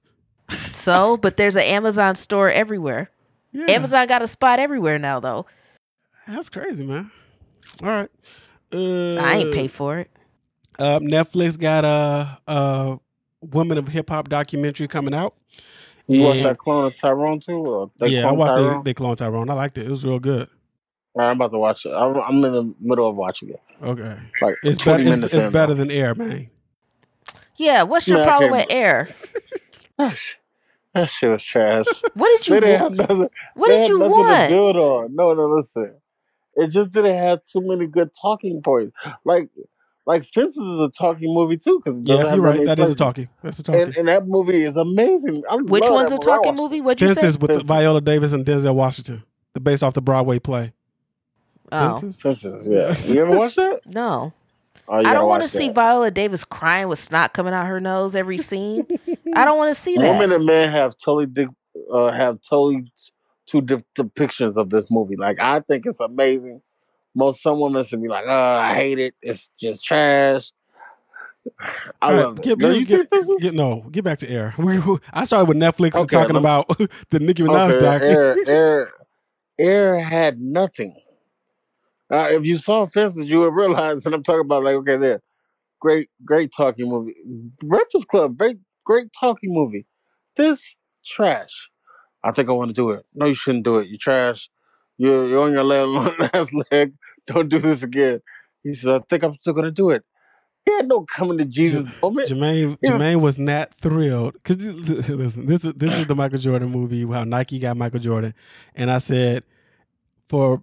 B: So, but there's an Amazon store everywhere.
A: Yeah,
B: Amazon got a spot everywhere now, though.
A: That's crazy, man. All right. Uh,
B: I ain't pay for it.
A: Uh, Netflix got a, a woman of hip hop documentary coming out.
C: You watch
A: And-
C: that clone of Tyrone too? Or
A: yeah, I watched
C: Tyrone?
A: they, they clone Tyrone. I liked it. It was real good.
C: All right, I'm about to watch it. I'm, I'm in the middle of watching it.
A: Okay,
C: Like
A: it's
C: 20
A: better. It's,
C: minutes
A: it's
C: in.
A: better than Air, man.
B: Yeah, what's your
C: Man,
B: problem with air?
C: That that shit was trash.
B: What did
C: they
B: you
C: didn't
B: want?
C: have nothing.
B: What did you
C: nothing
B: want?
C: to build on. No, no, listen. It just didn't have too many good talking points. Like, like Fences is a talking movie too. Because
A: Yeah, you're right. That is a talking. That's a talking.
C: And, and that movie is amazing. I
B: Which one's a talking movie? What'd you say?
A: With
C: Fences.
A: Viola Davis and Denzel Washington, the based off the Broadway play.
B: Oh,
A: Fences.
C: Fences, yeah. You ever watch that?
B: no.
C: Oh, you
B: I
C: gotta
B: don't want to see. Viola Davis crying with snot coming out her nose every scene. I don't want to see that.
C: Women and men have totally di- uh, have totally two different depictions of this movie. Like I think it's amazing. Most some women should be like, "Oh, I hate it. It's just trash." I
A: All
C: love it.
A: get-
C: No,
A: get-
C: you
A: get- Get, no, get back to Air. We, I started with Netflix and talking
C: me-
A: about the Nicki Minaj
C: Okay,
A: doc.
C: Air, Air, Air had nothing. Uh, if you saw Fences, you would realize that I'm talking about like, okay, there, great, great talking movie. Breakfast Club, great, great talking movie. This trash. I think I want to do it. No, you shouldn't do it. You trash. You're, you're on your last leg. Don't do this again. He said, I think I'm still gonna do it. He had no coming to Jesus moment.
A: Jermaine
C: Yeah.
A: Jermaine was not thrilled because listen, this is this is the Michael Jordan movie how Nike got Michael Jordan, and I said for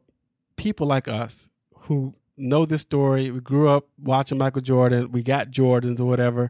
A: people like us who know this story, we grew up watching Michael Jordan, we got Jordans or whatever,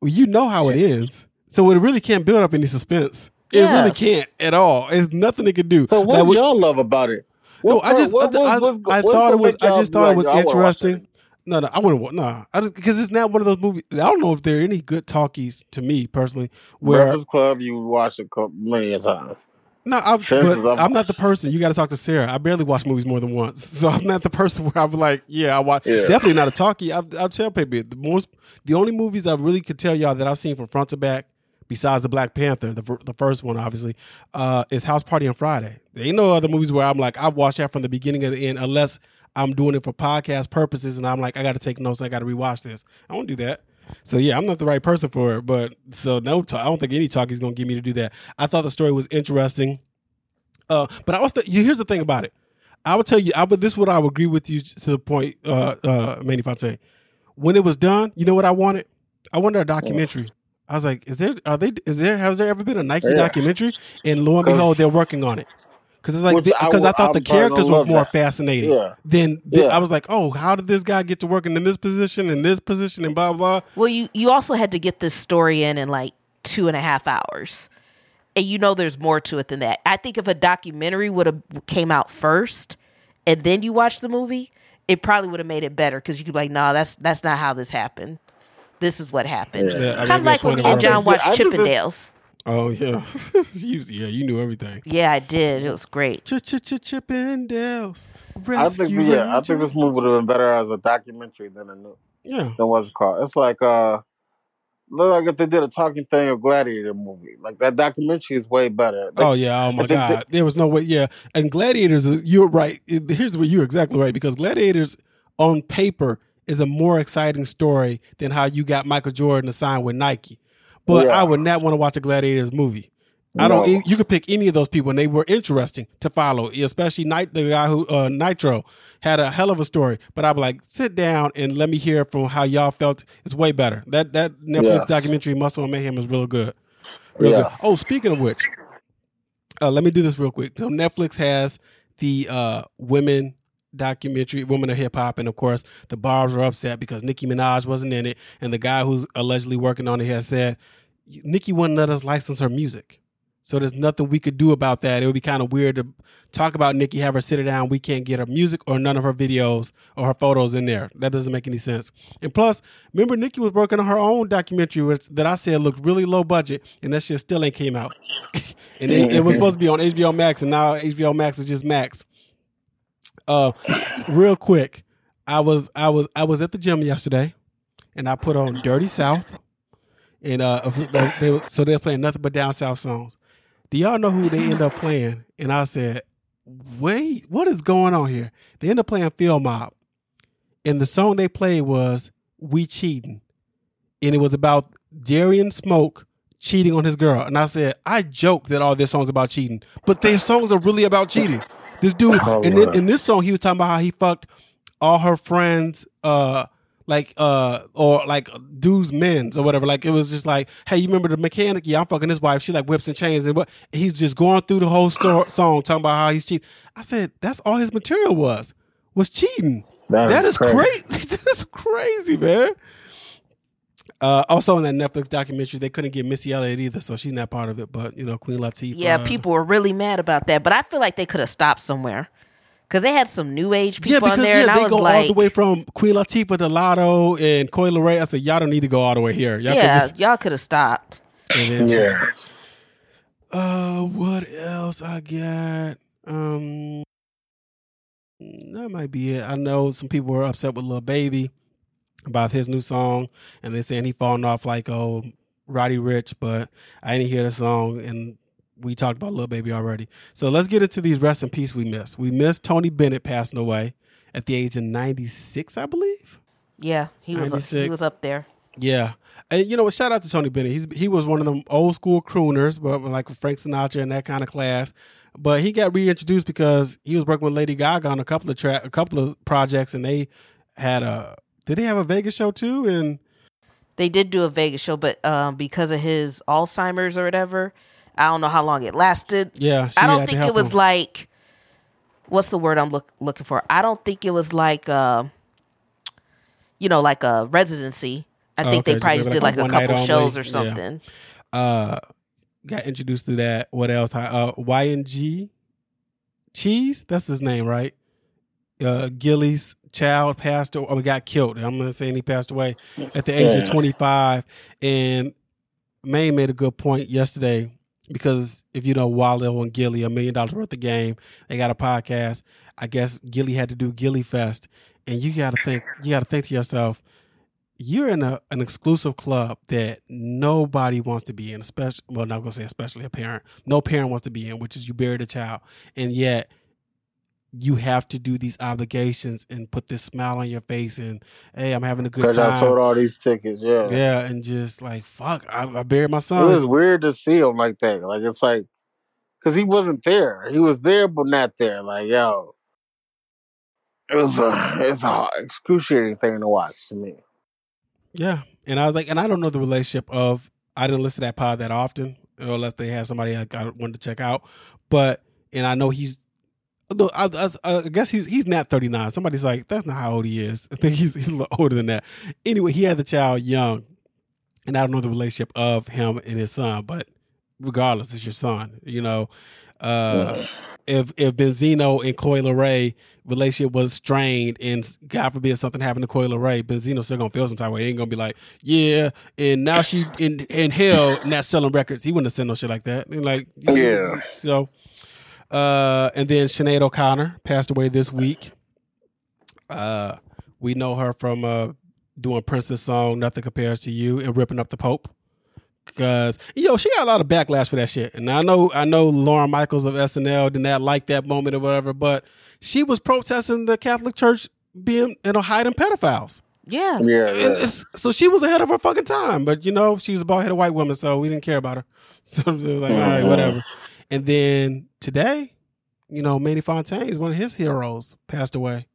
A: well, you know how it ends, so it really can't build up any suspense. It
B: Yeah.
A: really can't at all. It's nothing it could do.
C: So what
A: That
C: did y'all love about it?
A: No,
C: What
A: I just
C: what-
A: I,
C: what's-
A: I, I thought it was I just thought it was
C: "I
A: interesting. No, no, I wouldn't. No, because it's not one of those movies. I don't know if there are any good talkies to me personally. Where
C: Breakfast Club, you watched it co- many times.
A: no, I,
C: Chances
A: but
C: I'm-
A: I'm not the person. You got to talk to Sarah. I barely watch movies more than once, so I'm not the person where I'm like, yeah, I watch.
C: Yeah.
A: Definitely not a talkie. I, I'll tell people the most, the only movies I really could tell y'all that I've seen from front to back, besides the Black Panther, the the first one obviously, uh, is House Party on Friday. There ain't no other movies where I'm like I watch that from the beginning to the end, unless I'm doing it for podcast purposes, and I'm like I got to take notes. I got to rewatch this. I won't do that. So yeah, I'm not the right person for it. But so no, ta- I don't think any talk is gonna get me to do that. I thought the story was interesting. Uh, but I also here's the thing about it. I would tell you, I would this is what I would agree with you to the point, uh, uh, Manny Fontaine. When it was done, you know what I wanted? I wanted a documentary. I was like, is there are they is there has there ever been a Nike
C: Yeah.
A: documentary? And lo and behold, they're working on it. Because it's like
C: Which I
A: because I,
C: would-
A: thought the
C: I'm probably
A: characters were more
C: that.
A: fascinating.
C: Yeah.
A: Then th-
C: Yeah.
A: I was like, oh, how did this guy get to working in this position, in this position, and blah blah. blah.
B: Well, you you also had to get this story in in like two and a half hours, and you know there's more to it than that. I think if a documentary would have came out first, and then you watch the movie, it probably would have made it better because you could be like, nah, that's that's not how this happened. This is what happened.
C: Yeah.
A: Yeah,
B: kind of like when
A: point
B: and John watched
C: I think this-
B: Chippendales.
A: Oh yeah, you, yeah, you knew everything.
B: Yeah, I did. It was great.
A: Ch ch ch Chippendales.
C: I think,
A: Rescue
C: yeah, I think this movie would have been better as a documentary than a new,
A: Yeah,
C: than what's it called. It's like uh, look like if they did a talking thing of Gladiator movie. Like that documentary is way better. Like,
A: Oh yeah! Oh my
C: I think
A: God! There was no way. Yeah, and Gladiators. uh, You're right. Here's where you're exactly right because Gladiators on paper is a more exciting story than how you got Michael Jordan to sign with Nike. But
C: Yeah.
A: I would not want to watch a Gladiators movie. I don't. You could pick any of those people, and they were interesting to follow. Especially Night, the guy who uh, Nitro had a hell of a story. But I'd be like, sit down and let me hear from how y'all felt. It's way better. That that Netflix
C: Yes.
A: documentary, Muscle and Mayhem, is real good. Real good. Oh, speaking of which, uh, let me do this real quick. So Netflix has the uh, women documentary, Women of Hip Hop, and of course the Barbs were upset because Nicki Minaj wasn't in it, and the guy who's allegedly working on it has said Nicki wouldn't let us license her music. So there's nothing we could do about that. It would be kind of weird to talk about Nicki, have her sit her down. We can't get her music or none of her videos or her photos in there. That doesn't make any sense. And plus, remember Nicki was working on her own documentary which, that I said looked really low budget, and that shit still ain't came out. and it, it was supposed to be on HBO Max, and now HBO Max is just Max. Uh, real quick, I was I was I was at the gym yesterday, and I put on Dirty South, and uh, they, they was- so they're playing nothing but down south songs. Do y'all know who they end up playing? And I said, wait, what is going on here? They end up playing Field Mob, and the song they played was "We Cheating," and it was about Darian Smoke cheating on his girl. And I said, I joke that all their songs about cheating, but their songs are really about cheating. This dude,
C: Oh,
A: and in, in this song, he was talking about how he fucked all her friends, uh, like uh, or like dudes' men's or whatever. Like it was just like, hey, you remember the mechanic? Yeah, I'm fucking his wife. She like whips and chains, and what? He's just going through the whole song talking about how he's cheating. I said, that's all his material was was cheating. that is, crazy. That's crazy, man. Uh, also, in that Netflix documentary, they couldn't get Missy Elliott either, so she's not part of it. But you know, Queen Latifah.
B: Yeah, people were really mad about that, but I feel like they could have stopped somewhere because they had some new age
A: Yeah,
B: people
A: because
B: on there,
A: yeah,
B: and I
A: they
B: was
A: go
B: like,
A: all the way from Queen Latifah to Latto and Coy Ray. I said, y'all don't need to go all the way here. Y'all
B: yeah,
A: could just.
B: y'all could have stopped.
A: And then,
C: Yeah.
A: Uh, what else I got? Um, that might be it. I know some people were upset with Lil Baby about his new song, and they're saying he falling off like oh Roddy Ricch, but I didn't hear the song, and we talked about Lil Baby already. So let's get into these rest in peace we missed. We missed Tony Bennett passing away at the age of ninety six, I believe.
B: Yeah, he was he was up there.
A: Yeah. And you know what? Shout out to Tony Bennett. He's he was one of them old school crooners, but like Frank Sinatra and that kind of class. But he got reintroduced because he was working with Lady Gaga on a couple of track, a couple of projects, and they had a. Did they have a Vegas show too? And
B: They did do a Vegas show, but um, because of his Alzheimer's or whatever, I don't know how long it lasted.
A: yeah,
B: I don't think it was
A: him.
B: like what's the word I'm look, looking for? I don't think it was like uh, you know, like a residency. I
A: Oh,
B: think
A: okay,
B: they probably
A: maybe
B: just did
A: like
B: like
A: a
B: a
A: one night
B: couple
A: only.
B: shows or
A: Yeah.
B: something.
A: uh got introduced to that. What else? Uh YNG Cheese, that's his name, right? Uh Gillie's child passed away, or got killed. I'm not saying he passed away at the age of 25. And May made a good point yesterday because if you know Wallo and Gillie, a million dollars worth of game, they got a podcast. I guess Gillie had to do Gillie Fest. And you gotta think, you gotta think to yourself, you're in a, an exclusive club that nobody wants to be in, especially well, not gonna say especially a parent. No parent wants to be in, which is you buried a child, and yet you have to do these obligations and put this smile on your face and hey, I'm having a good
C: time. I sold all these tickets. Yeah.
A: Yeah, and just like fuck, I, I buried my son.
C: It was weird to see him like that. Like it's like, cause he wasn't there. He was there but not there. Like yo, it was a it's a excruciating thing to watch to me.
A: Yeah, and I was like, and I don't know the relationship of. I didn't listen to that pod that often, unless they had somebody I I wanted to check out. But and I know he's. Look, I, I, I guess he's he's not 39. Somebody's like, that's not how old he is. I think he's he's a little older than that. Anyway, he had the child young, and I don't know the relationship of him and his son, but regardless, it's your son. You know, uh, if if Benzino and Coy Ray relationship was strained, and God forbid something happened to Coy Ray, Benzino's still gonna feel some type of way. He ain't gonna be like, yeah, and now she in in hell not selling records. He wouldn't have said no shit like that. And like,
C: Yeah.
A: So, uh, and then Sinead O'Connor passed away this week. Uh, we know her from uh doing Prince's song "Nothing Compares to You" and ripping up the Pope. Cause yo, she got a lot of backlash for that shit, and I know I know Lorne Michaels of SNL did not like that moment or whatever, but she was protesting the Catholic Church being you know hiding pedophiles.
B: Yeah.
C: Yeah.
A: And
C: yeah.
A: it's, so she was ahead of her fucking time, but you know she was a bald headed white woman, so we didn't care about her. So it was like, all right,
C: Mhm.
A: whatever. And then today, you know, Manny Fontaine is one of his heroes, passed away.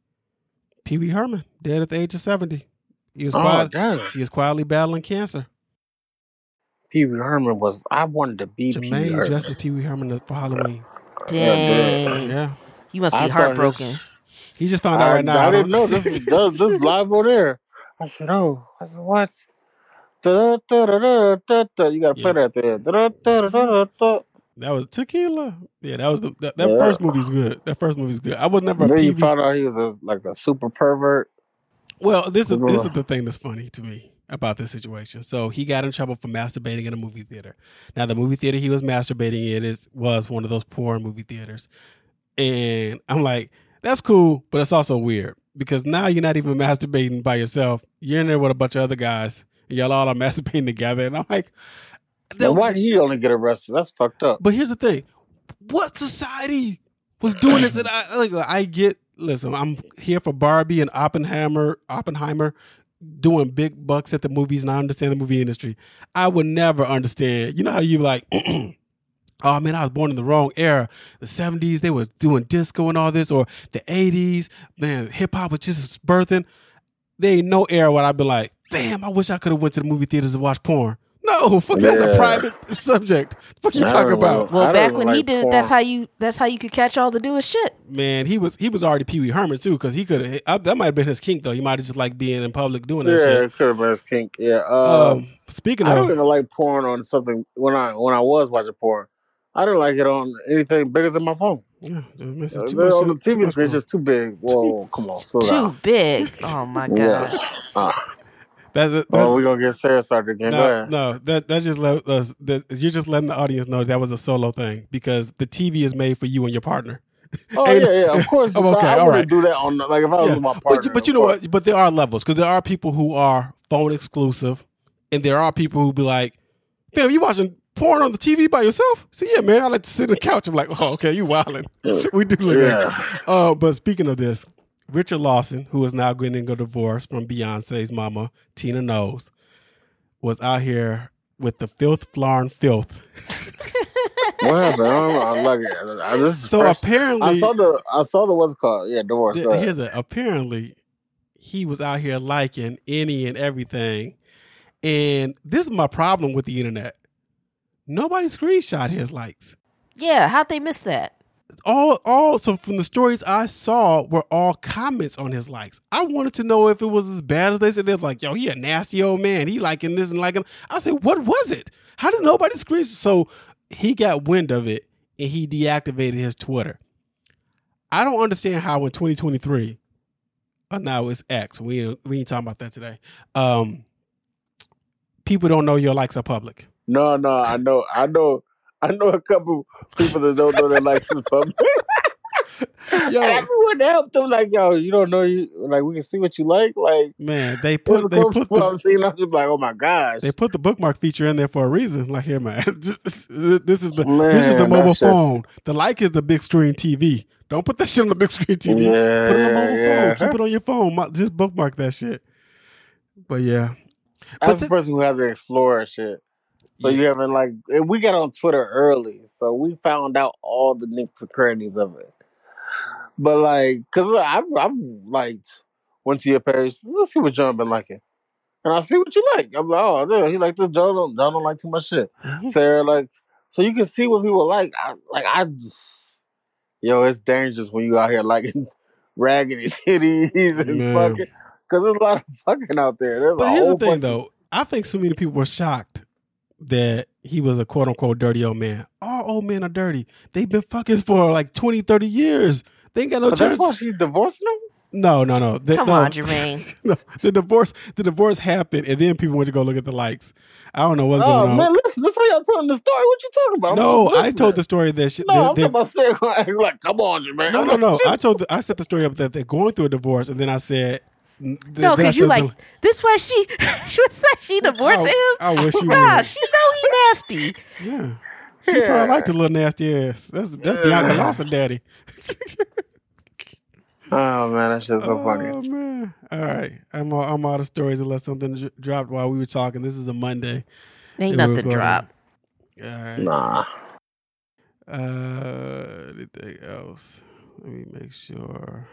A: Pee Wee Herman, dead at the age of seventy. He was
C: Oh
A: quiet,
C: damn.
A: he was quietly battling cancer.
C: Pee Wee Herman was. I wanted to be Pee Wee
A: Jermaine
C: Herman.
A: dressed as Pee Wee Herman for Halloween.
B: Dang.
A: Yeah,
B: You must
C: I
B: be
C: thought his-
B: heartbroken.
A: he just found out
C: I,
A: right now.
C: I didn't know this was this, this live on air. I said, oh, I said what? Da, da, da. You gotta play
A: Yeah.
C: that there.
A: That was tequila. Yeah, that was the that, that
C: Yeah.
A: first movie's good. That first movie's good. I was never a
C: Then you found out he was a, like a super pervert.
A: Well, this is this is the thing that's funny to me about this situation. So he got in trouble for masturbating in a movie theater. Now the movie theater he was masturbating in is was one of those poor movie theaters, and I'm like, that's cool, but it's also weird because now you're not even masturbating by yourself. You're in there with a bunch of other guys, and Y'all all are masturbating together, and I'm like,
C: Now, why did he only get arrested? That's fucked up.
A: But here's the thing: what society was doing this? And I like, I get. Listen, I'm here for Barbie and Oppenheimer. Oppenheimer doing big bucks at the movies, and I understand the movie industry. I would never understand. You know how you like. Oh man, I was born in the wrong era. The 70s, they was doing disco and all this, or the 80s, man, hip hop was just birthing. There ain't no era where I'd be like, damn, I wish I could have went to the movie theaters to watch porn. No, fuck, that's a private subject. Fuck you
C: I
A: talking about?
B: Well, back
C: don't
B: when he did it, that's how you that's how you could catch all the newest shit.
A: Man, he was he was already Pee Wee Herman too, because he could have that might have been his kink though. He might have just like being in public doing that
C: Yeah,
A: shit.
C: it could have been his kink. Yeah. Uh,
A: Um, speaking of
C: I don't even like porn on something when I when I was watching porn. I didn't like it on anything bigger than my phone.
A: yeah, this is
C: Uh,
A: too much-
C: on the
A: too
C: TV screen,
A: for-
C: just too big. Whoa, come on, slow
B: Too
C: down.
B: big. Oh my god.
C: Yeah. Uh,
A: that, that,
C: oh, we're gonna get Sarah started again.
A: No, no, that that just let us. That you're just letting the audience know that was a solo thing because the TV is made for you and your partner.
C: Oh
A: Ain't-
C: yeah, yeah. Of course.
A: Oh, okay,
C: I, I
A: all
C: wouldn't do that on like if I was
A: Yeah,
C: with my partner.
A: But, but you know
C: course.
A: what? But there are levels because there are people who are phone exclusive, and there are people who be like, "Fam, you watching porn on the TV by yourself?" So yeah, man, I like to sit on the couch. I'm like, "Oh, okay, you wilding." we do.
C: Yeah.
A: Uh, but speaking of this, Richard Lawson, who is now getting a divorce from Beyonce's mama, Tina Knowles, was out here with the filth, flarn filth.
C: What happened? I don't. I like it. I, this is
A: So
C: fresh.
A: apparently,
C: I saw the I saw the what's it called yeah divorce.
A: Th- here's a apparently he was out here liking any and everything and this is my problem with the internet nobody screenshot his likes
B: Yeah, how'd they miss that?
A: All all so from the stories i saw were all comments on his likes. I wanted to know if it was as bad as they said. They was like yo he a nasty old man. He liking this and liking i said what was it? How did nobody screenshot so he got wind of it and he deactivated his twitter. I don't understand how in 2023 uh, now it's x. We we ain't talking about that today. Um people don't know your likes are public.
C: No, no, I know, I know, I know a couple people that don't know their likes is public.
A: Yo.
C: Everyone helped them like, yo, you don't know you like we can see what you like. Like
A: man they
C: put,
A: put they put the,
C: I've seen. I'm just like, oh my gosh.
A: They put the bookmark feature in there for a reason. Like here, man, this is the this is the mobile
C: that's just-
A: phone. The like is the big screen TV. Don't put that shit on the big screen TV.
C: Yeah,
A: put it on the mobile
C: yeah.
A: phone. Keep it on your phone. Just bookmark that shit. But yeah,
C: As
A: but
C: the
A: the-
C: person who has to explore shit. So
A: Yeah.
C: you haven't like and we got on Twitter early, so we found out all the nicks and crannies of it. But like, cause I've I've liked went to your page. Let's see what John been liking, and I see what you like. I'm like, oh, he like this. John don't John don't like too much shit.
A: Mhm.
C: Sarah like, so you can see what people like. I, like I just, yo, it's dangerous when you out here liking raggedy titties and
A: Man.
C: fucking, cause there's a lot of fucking out there. There's
A: But here's the thing,
C: bunch
A: though. I think so many people were shocked that he was a quote unquote dirty old man. All old men are dirty. They've been fucking for like 20, 30 years. They ain't got no
C: But that's
A: chance.
C: why she's divorcing him.
A: No, no, no. The,
B: Come
A: no.
B: on, Jermaine.
A: no, the divorce, the divorce happened, and then people went to go look at the likes. I don't know what's
C: Oh
A: going on.
C: man, listen, this how y'all telling the story. What you talking about? I'm
A: no, I told the story that she,
C: No,
A: that-
C: I'm
A: that-
C: talking about Sarah. Like, come on, Jermaine.
A: no, no, no. I told, the, I set the story up that they're going through a divorce, and then I said, th-
B: No, because you
A: said
B: like
A: the-
B: this why she she was like she divorced
A: I,
B: him.
A: I wish you
B: Nah,
A: would.
B: she know he nasty.
A: Yeah, she
C: Yeah.
A: probably liked the little nasty ass. That's that's Bianca
C: Yeah.
A: Lawson, daddy.
C: Oh man, that shit's so
A: Oh
C: funny.
A: Oh man! All right, I'm all, I'm out of stories unless something j- dropped while we were talking. This is a Monday.
B: Ain't nothing
A: going-
B: drop.
A: All right.
C: Nah.
A: Uh, anything else? Let me make sure.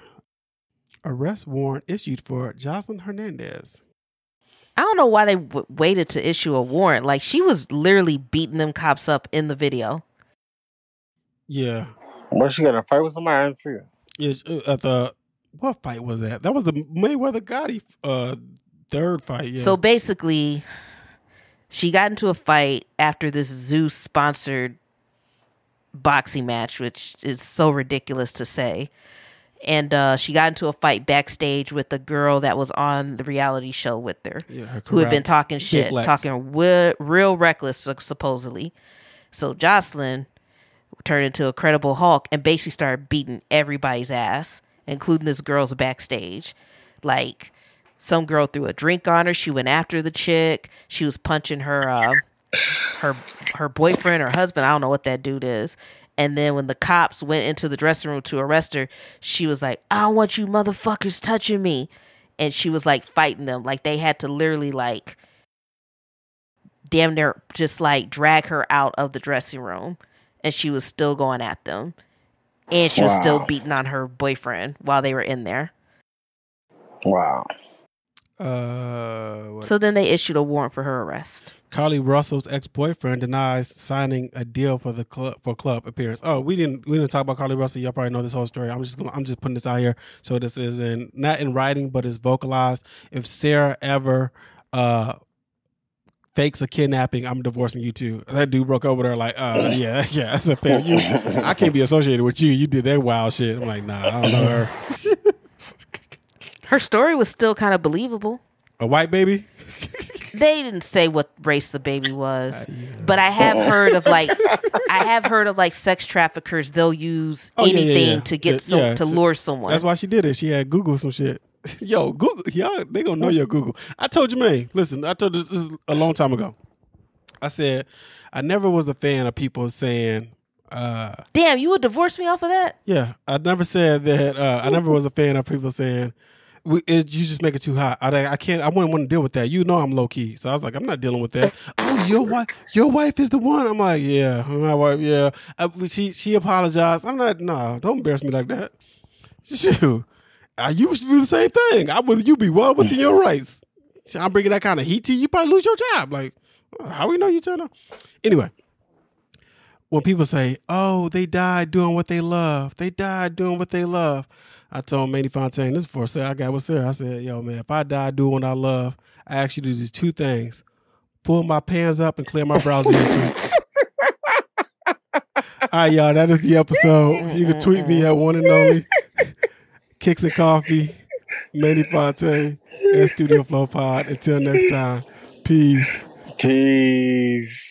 A: Arrest warrant issued for Jocelyn Hernandez.
B: I don't know why they w- waited to issue a warrant. Like she was literally beating them cops up in the video.
A: Yeah,
C: What she got a fight with somebody? I didn't see it.
A: is uh, at the what fight was that? That was the Mayweather Gotti uh third fight. Yeah.
B: So basically, she got into a fight after this Zeus sponsored boxing match, which is so ridiculous to say. And uh, she got into a fight backstage with the girl that was on the reality show with her,
A: yeah, her
B: who had been talking shit, talking wi- real reckless, supposedly. So Jocelyn turned into a credible Hulk and basically started beating everybody's ass, including this girl's backstage. Like, some girl threw a drink on her. She went after the chick. She was punching her uh, her her boyfriend or husband. I don't know what that dude is. And then when the cops went into the dressing room to arrest her, she was like, "I don't want you motherfuckers touching me," and she was like fighting them. Like they had to literally like damn near just like drag her out of the dressing room, and she was still going at them, and she was still beating on her boyfriend while they were in there.
C: Wow.
A: Uh, what-
B: So then they issued a warrant for her arrest.
A: Carlee Russell's ex-boyfriend denies signing a deal for the club for club appearance. Oh, we didn't we didn't talk about Carlee Russell. Y'all probably know this whole story. I'm just gonna, I'm just putting this out here. So this is in not in writing, but it's vocalized. If Sarah ever uh fakes a kidnapping, I'm divorcing you too. That dude broke over there like, uh, yeah, yeah, that's a fair. You, I can't be associated with you. You did that wild shit. I'm like, nah, I don't know her.
B: Her story was still kind of believable.
A: A white baby.
B: They didn't say what race the baby was, but I have heard of like I have heard of like sex traffickers. They'll use
A: Oh, yeah, yeah,
B: anything
A: yeah.
B: to get
A: To-
B: some
A: yeah,
B: to
A: to-
B: lure someone.
A: That's why she did it. She had Google some shit. Yo, Google, y'all, they gonna know your Google. I told you, man. Listen, I told you this is a long time ago. I said I never was a fan of people saying, uh,
B: Damn, you would divorce me off of that?
A: yeah. I never said that. Uh, I never was a fan of people saying. We, it, you just make it too hot. I, I can't. I wouldn't want to deal with that. You know, I'm low key, so I was like, I'm not dealing with that. oh, your wife, your wife is the one. I'm like, yeah, my wife, yeah. Uh, she she apologized. I'm not. No, don't embarrass me like that. Shoot, I used to do the same thing. I would. You be well within your rights. I'm bringing that kind of heat to you. You probably lose your job. Like, how we know you trying to? Anyway, when people say, "Oh, they died doing what they love," they died doing what they love. I told Manny Fontaine this before Sarah, I got with Sarah. I said, "Yo, man, if I die doing what I love, I ask you to do two things: pull my pants up and clear my browser history." All right, y'all. That is the episode. You can tweet me at one and only Kicks and Coffee, Manny Fontaine, and Studio Flow Pod. Until next time, peace.
C: Peace.